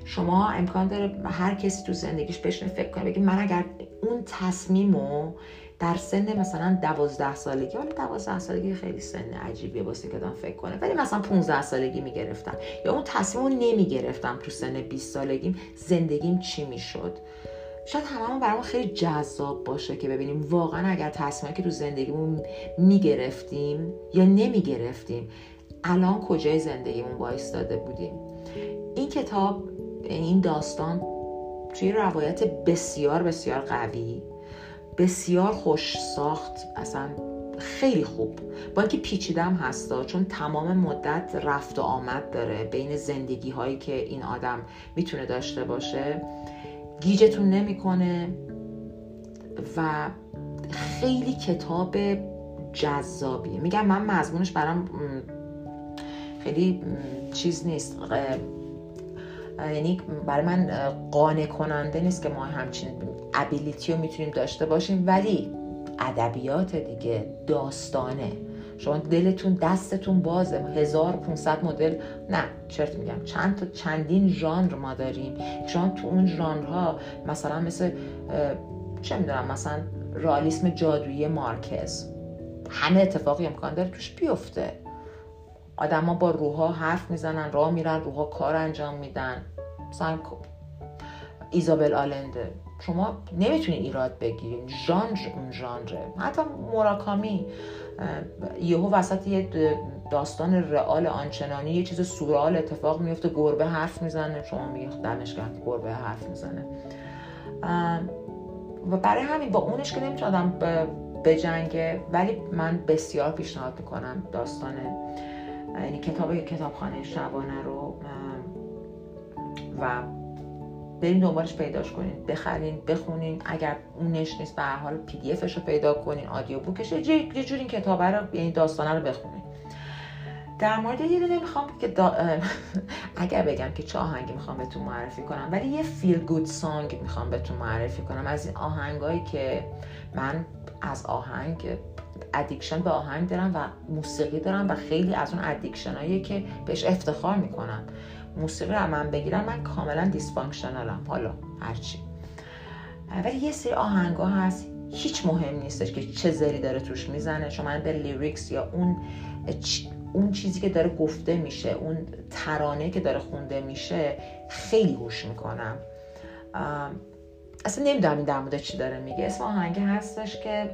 شما امکان داره هر کسی تو زندگیش بشنه فکر کنه بگه من اگر اون تصمیمو در سن مثلا دوازده سالگی حالا دوازده سالگی خیلی سن عجیبیه واسه که دارم فکر کنه ولی مثلا 15 سالگی می‌گرفتم یا اون تصمیم رو نمی‌گرفتم تو سن 20 سالگیم زندگیم چی می‌شد. شاید هممون برامون خیلی جذاب باشه که ببینیم واقعا اگر تصمیمی که تو زندگیمون می‌گرفتیم یا نمی‌گرفتیم الان کجای زندگیمون وایستاده بودیم. این کتاب این داستان توی روایت بسیار بسیار قوی. بسیار خوش ساخت اصلا خیلی خوب. با اینکه پیچیدم هستا چون تمام مدت رفت و آمد داره بین زندگی هایی که این آدم می‌تونه داشته باشه. گیجتون نمی‌کنه و خیلی کتاب جذابیه. میگم من مضمونش برام خیلی چیز نیست. یعنی برای من قانع کننده نیست که ما همچین ابیلیتی رو می‌تونیم داشته باشیم ولی ادبیات دیگه داستانه. شما دلتون دستتون بازه. 1500 مدل. نه چرت میگم. چند تا چندین ژانر ما داریم. شما تو اون ژانرها مثلا مثل چه می‌دونم مثلا رالیسم جادویی مارکز. همه اتفاقی امکان داره توش بیفته. آدما با روحا حرف می‌زنن راه میرن روحا کار انجام میدن. مثلا ایزابل آلنده. شما نمی‌تونید ایراد بگیرین ژانر اون ژانره. حتی موراکامی یهو وسط یه داستان رئال آنچنانی یه چیز سورال اتفاق میفته گربه حرف می‌زنه. شما میگه دمش کرد گربه حرف می‌زنه. و برای همین با اونش که نمی‌تونم به جنگه ولی من بسیار پیشنهاد می‌کنم داستان یعنی کتاب کتابخانه شبانه رو و برین دنبالش پیداش کنین بخرین بخونین اگر اونش نیست به هر حال پی دی افش رو پیدا کنین آدیو بوکش یه جور این کتابه رو یعنی داستانه رو بخونین. در مورد یه دونه می‌خوام که اگر بگم که چه آهنگی می‌خوام بهتون معرفی کنم ولی یه فیل گود سانگ می‌خوام بهتون معرفی کنم. از این آهنگایی که من از آهنگ addiction به آهنگ دارم و موسیقی دارم و خیلی از اون addiction هایی که بهش افتخار می‌کنم. موسیقی رو من بگیرم من کاملا dysfunctional م حالا هرچی. ولی یه سری آهنگ ها هست. هیچ مهم نیستش که چه زری داره توش می‌زنه. شما به lyrics یا اون اون چیزی که داره گفته میشه اون ترانه که داره خونده میشه خیلی گوش می‌کنم. اصلا نمی‌دونم این در چی داره میگه. اسم آهنگ هستش که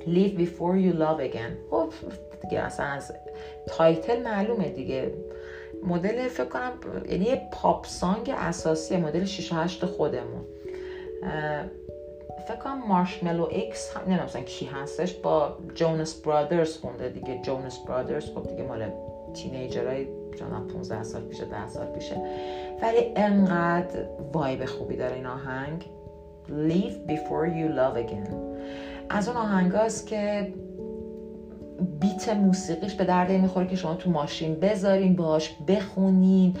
Leave before you love again. خب دیگه اصلا از title معلومه دیگه. مدل فکر کنم یعنی یه pop song اساسی مدل 6 8 خودمون. فکر کنم Marshmello ایکس هم نمی‌دونم کی هستش با Jonas Brothers خونده دیگه. Jonas Brothers خب دیگه مال teenager های جانا 15 سال پیشه 10 سال پیشه. ولی انقدر vibe خوبی داره این آهنگ. Leave before you love again. از اون آهنگ که beat موسیقیش به درده می‌خوره که شما تو ماشین بذارین باش بخونین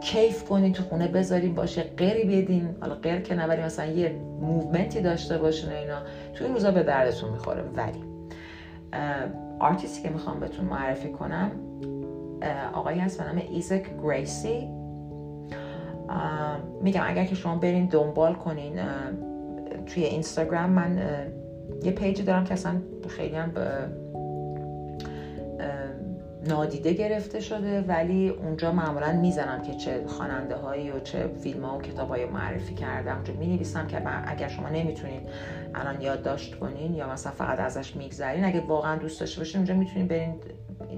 کیف کنین تو خونه بذارین باش قری بدین. حالا قر که ولی مثلا یه movement ی داشته باشین اینا. تو این روزا به دردتون می‌خوره. ولی آرتیستی که می‌خوام بهتون معرفی کنم آقایی هست به نام ایزک گریسی. میگم اگر که شما برین دنبال کنین توی اینستاگرام من یه پیجی دارم که اصلا خیلی هم نادیده گرفته شده ولی اونجا معمولا می‌زنم که چه خواننده هایی و چه فیلم ها و کتاب های معرفی کردم اونجا می نویسم که اگر شما نمی‌تونید الان یادداشت کنین یا مثلا فقط ازش میگذرین اگه واقعا دوست داشته باشین اونجا می‌تونین برین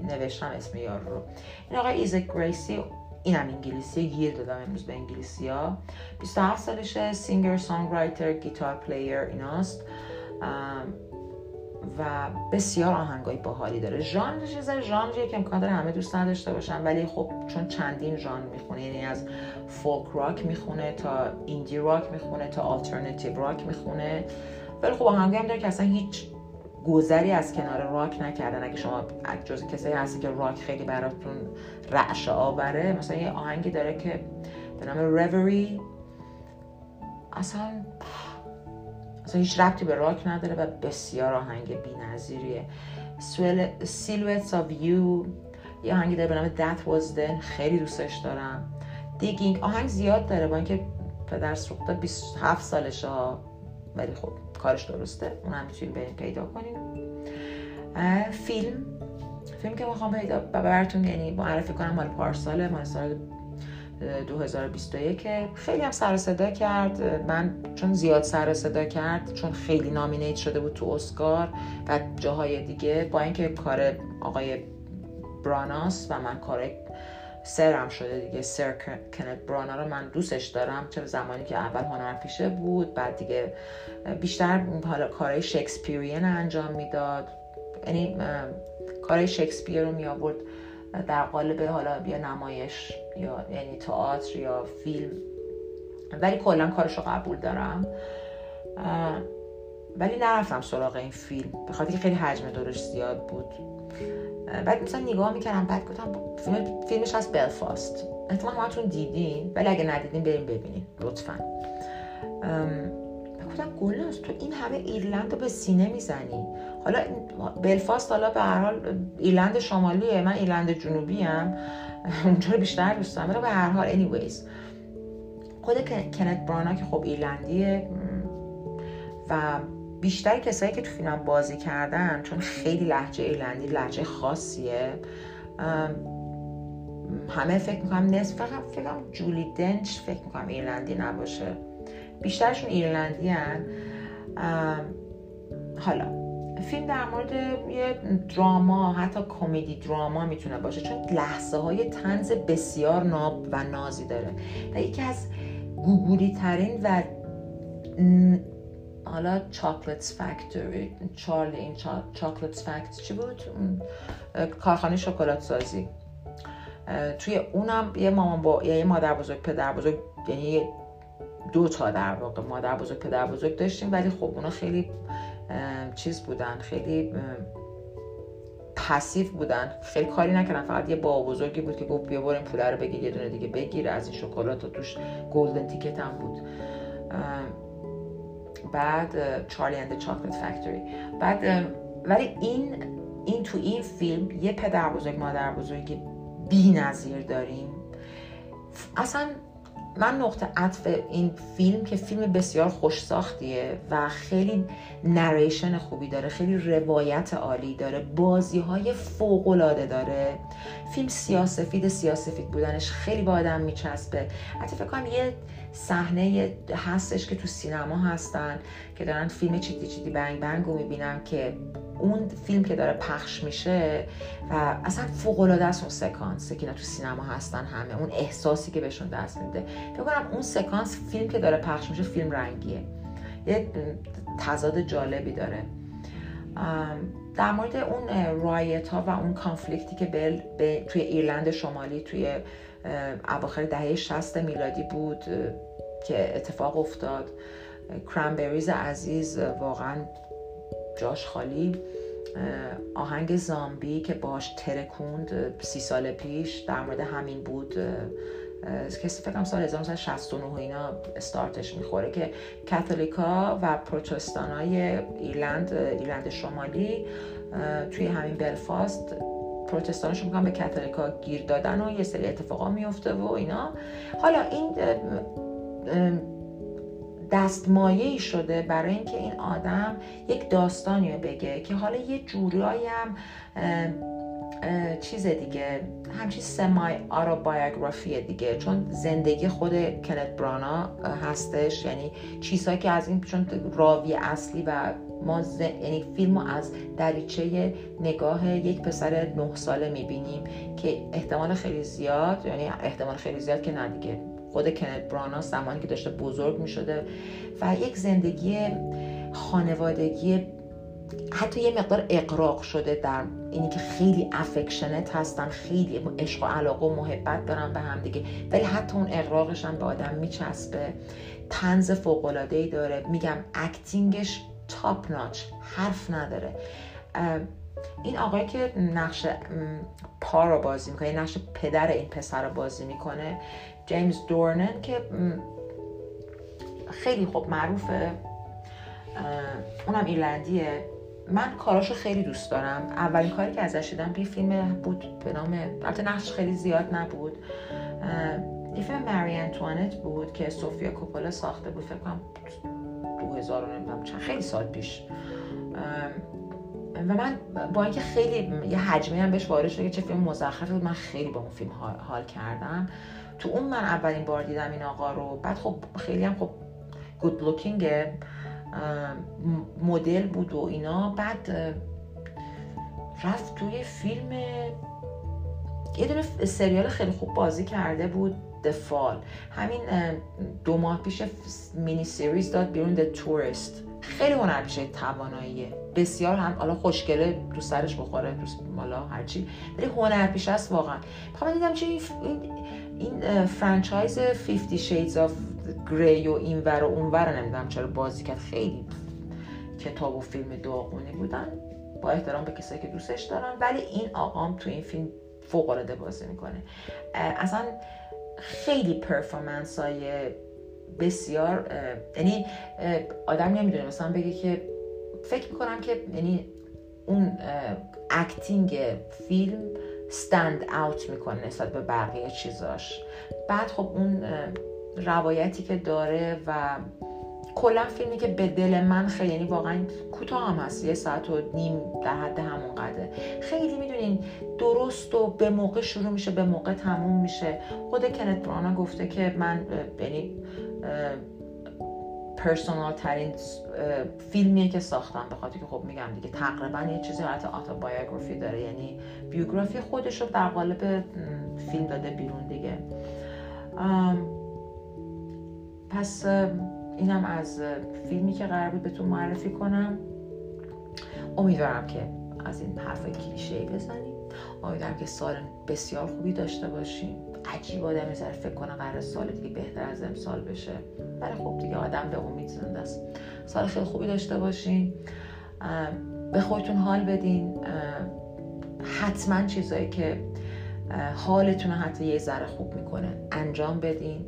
نوشتم اسم یارو رو. این آقای Isaac Gracie اینم انگلیسی گیر دادم امروز به انگلیسی ها 27 سالشه singer songwriter guitar player ایناست. و بسیار آهنگای باحالی داره. ژانرش یه ذره ژانریه که امکان داره همه دوست نداشته باشن ولی خب چون چندین ژانر می‌خونه یعنی از folk rock می‌خونه تا indie rock می‌خونه تا alternative rock می‌خونه. ولی خب آهنگایی هم داره که اصلا هیچ گذری از کنار راک نکردن. اگه شما جز کسایی هستی که راک خیلی براتون رعشه آوره مثلا یه آهنگی داره که به نام روری اصلا اصلا هیچ ربطی به راک نداره و بسیار آهنگ بی نظیریه Silhouettes of You یه آهنگی داره به نام That Was Then خیلی دوستش دارم. دیگینگ آهنگ زیاد داره با اینکه پدر سوخته 27 سالشه ها. ولی خب کارش درسته اون هم می‌تونیم بریم پیدا کنیم. فیلم. فیلم که می‌خوام پیدا براتون یعنی معرفی کنم مال پارساله مال سال 2021 خیلی هم سر صدا کرد. من چون زیاد سر صدا کرد چون خیلی نامینیت شده بود تو اسکار و جاهای دیگه با اینکه کار آقای براناس و من کار سرم شده دیگه سر کنت برانا رو من دوستش دارم. چه زمانی که اول هنرپیشه بود بعد دیگه بیشتر حالا کارهای شکسپیرین انجام می‌داد. یعنی کارهای شکسپیر رو می آورد در قالب حالا یا نمایش. یا یعنی تئاتر یا فیلم. ولی کلا کارش رو قبول دارم. ولی نرفتم سراغ این فیلم. به خاطر خیلی حجم دورش زیاد بود. بعد مثلا نگاه می‌کردم بعد گفتم فیلم فیلمش از بلفاست. احتمال همتون دیدین ولی اگه ندیدین بریم ببینین لطفا. گفتم گلناز تو این همه ایرلند رو به سینه می‌زنی. حالا بلفاست حالا به هر حال ایرلند شمالیه من ایرلند جنوبی هم اونجا رو بیشتر دوست دارم. به هر حال anyways. خود کنت برانا که خب ایرلندیه. و بیشتر کسایی که تو فیلم بازی کردن چون خیلی لحجه ایرلندی لحجه خاصیه همه فکر می‌کنم نصف فقط فکرم جولی دنچ فکر می‌کنم ایرلندی نباشه. بیشترشون ایرلندی هن. حالا فیلم در مورد یه دراما حتی کمدی دراما می‌تونه باشه چون لحظه های تنز بسیار ناب و نازی داره و یکی از گوگولی ترین و حالا چاکلتس فکتوری چارلی این چاکلتس فکت چی بود؟ کارخانه شکلات سازی توی اونم یه مامان با یه مادر بزرگ پدر بزرگ یعنی دو تا در واقع مادر بزرگ پدر بزرگ داشتیم ولی خب اونا خیلی چیز بودن خیلی پسیو بودن. خیلی کاری نکردن فقط یه با بزرگی بود که گفت بیا بریم پوله رو بگیر یه دونه دیگه بگیر. از این شکلات و توش گلدن تیکت هم بود. بعد چارلی اند چاکلت فکتوری. بعد ولی این این تو این فیلم یه پدر بزرگ مادر بزرگی بی نظیر داریم. اصلا من نقطه عطف این فیلم که فیلم بسیار خوش ساختیه و خیلی نریشن خوبی داره خیلی روایت عالی داره بازی های فوق العاده داره فیلم سیاسفید سیاسفید بودنش خیلی با آدم میچسبه. حتی فکر کنم یه صحنه هستش که تو سینما هستن که دارن فیلم چیتی چیتی بنگ بنگ رو می‌بینم که اون فیلم که داره پخش میشه و اصلا فوق العاده است اون سکانس که تو سینما هستن همه. اون احساسی که بهشون دست میده. فکر کنم اون سکانس فیلم که داره پخش میشه فیلم رنگیه. یه تضاد جالبی داره. در مورد اون رایت ها و اون کانفلیکتی که به توی ایرلند شمالی توی اواخر دهه 60 میلادی بود که اتفاق افتاد. کرانبریز عزیز واقعا جاش خالی. آهنگ زامبی که باش ترکوند سی سال پیش در مورد همین بود. کسی فکرم سال 1969 اینا استارتش می‌خوره که کاتولیکا و پروتستان های ایرلند ایرلند شمالی توی همین بلفاست پروتستانش می‌کنم به کاتولیکا گیر دادن و یه سری اتفاقا میفته و اینا. حالا این دستمایه شده برای اینکه این آدم یک داستانی بگه که حالا یه جورایی هم چیز دیگه همچین سمای آروبایوگرافی دیگه چون زندگی خود کنت برانا هستش یعنی چیزهایی که از این چون راوی اصلی و ما ز... یعنی فیلم رو از دریچه نگاه یک پسر نه ساله می‌بینیم که احتمال خیلی زیاد یعنی احتمال خیلی زیاد که نه دیگه خود کنت برانا زمانی که داشته بزرگ می شده و یک زندگی خانوادگی حتی یه مقدار اقراق شده در اینی که خیلی افکشنت هستن خیلی عشق و علاقه و محبت دارن به هم دیگه. ولی حتی اون اقراقش هم به آدم میچسبه. تنز فوق ای داره. میگم اکتینگش تاپ ناچ حرف نداره. این آقایی که نقش پا رو بازی می‌کنه نقش پدر این پسر رو بازی می‌کنه جیمز دورنن که خیلی خوب معروفه. اونم ایرلندیه. من کاراشو خیلی دوست دارم. اولین کاری که ازش دیدم یه فیلم بود به نام البته نقش خیلی زیاد نبود. یه فیلم مری انتوانت بود که سوفیا کوپولا ساخته بود. فکر کنم 2000 نمی‌دونم چند خیلی سال پیش. و من با اینکه خیلی یه حجمی هم بهش وارد شده که چه فیلم مزخرفی بود من خیلی با اون فیلم حال کردم. تو اون من اولین بار دیدم این آقا رو. بعد خب خیلی هم خب گود لوکینگ مدل بود و اینا. بعد رفت توی فیلم یه دونه سریال خیلی خوب بازی کرده بود دفال همین دو ماه پیش مینی سریز داد بیرون د تورست خیلی هنرپیشه تواناییه. بسیار هم حالا خوشگله تو سرش بخوره دوست مالا هرچی ولی هنرپیشه است واقعا. من دیدم چه این این فرانچایز 50 Shades of Grey و اینور و اونور نمی‌دونم چرا بازی کرد. خیلی کتاب و فیلم داغونی بودن. با احترام به کسایی که دوستش دارن. ولی این آقام تو این فیلم فوق العاده بازی می‌کنه. اصلا خیلی performance های بسیار یعنی آدم نمی‌دونه. مثلا بگه که فکر می‌کنم که یعنی اون acting فیلم stand out می‌کنه نسبت به بقیه چیزاش. بعد خب اون روایتی که داره و کلا فیلمی که به دل من خیلی یعنی واقعا کوتاه هم هست یه ساعت و نیم در حد همون قده خیلی می‌دونین درست و به موقع شروع میشه به موقع تموم میشه. خود کنت برانا گفته که من یعنی پرسونال ترین فیلمیه که ساختم. به خاطر که خب میگم دیگه تقریبا یه چیزی حالت آتوبایوگرافی داره یعنی بیوگرافی خودش رو در قالب فیلم داده بیرون دیگه. پس اینم از فیلمی که قرار بود بهتون معرفی کنم. امیدوارم که از این حرف کلیشه بزنیم امیدوارم که سال بسیار خوبی داشته باشیم عجیب آدم می‌ذاره فکر کنه قرار سال دیگه بهتر از امسال بشه. ولی خب دیگه آدم به امید زنده است. سال خیلی خوبی داشته باشین به خودتون حال بدین. حتما چیزایی که حالتون حتی یه ذره خوب می‌کنه انجام بدین.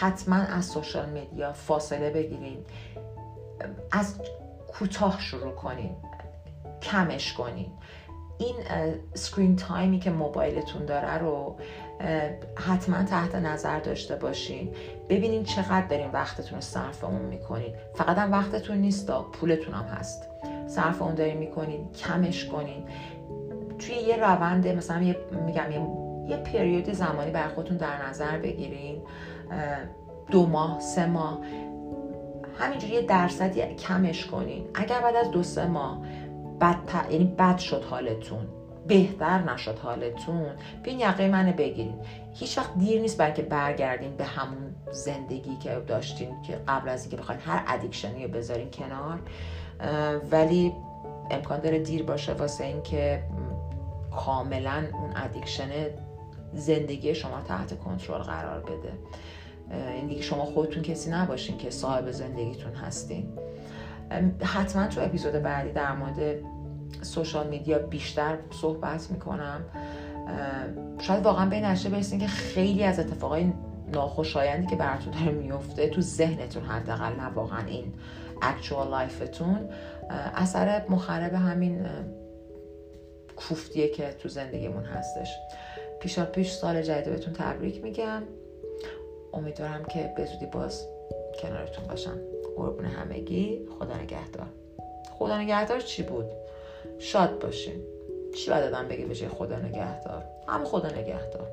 حتما از سوشال میدیا فاصله بگیرین. از کوتاه شروع کنین. کمش کنین. این سکرین تایمی که موبایلتون داره رو حتما تحت نظر داشته باشین. ببینین چقدر دارین وقتتون رو صرف اون می‌کنین. فقط هم وقتتون نیست پولتون هم هست. صرف اون دارین می‌کنین کمش کنین. توی یه روند مثلا یه میگم یه, یه پریود زمانی برای خودتون در نظر بگیرین. دو ماه سه ماه. همینجوری یه درصدی کمش کنین. اگر بعد از دو سه ماه بد یعنی بد شد حالتون بهتر نشد حالتون بیاین یقه منو بگیرین. هیچ وقت دیر نیست برای که برگردین به همون زندگی که داشتین که قبل از اینکه بخواین هر ادیکشنی رو بذارین کنار. ولی امکان داره دیر باشه واسه اینکه کاملا اون addiction زندگی شما تحت کنترل قرار بده. این دیگه شما خودتون کسی نباشین که صاحب زندگیتون هستین. حتما تو اپیزود بعدی در مورد social media بیشتر صحبت می‌کنم. شاید واقعا به نتیجه برسین که خیلی از اتفاقای ناخوشایندی که براتون داره میفته تو ذهنتون حداقل نه واقعا این اکچوال لایفتون اثر مخرب همین کوفتیه که تو زندگیمون هستش. پیشا پیش سال جدید بهتون تبریک میگم. امیدوارم که به زودی باز کنارتون باشم. قربون همگی. خدا نگهدار. خدا نگهدار چی بود؟ شاد باشین. چی باید آدم بگه به خدا نگهدار؟ هم خدا نگهدار.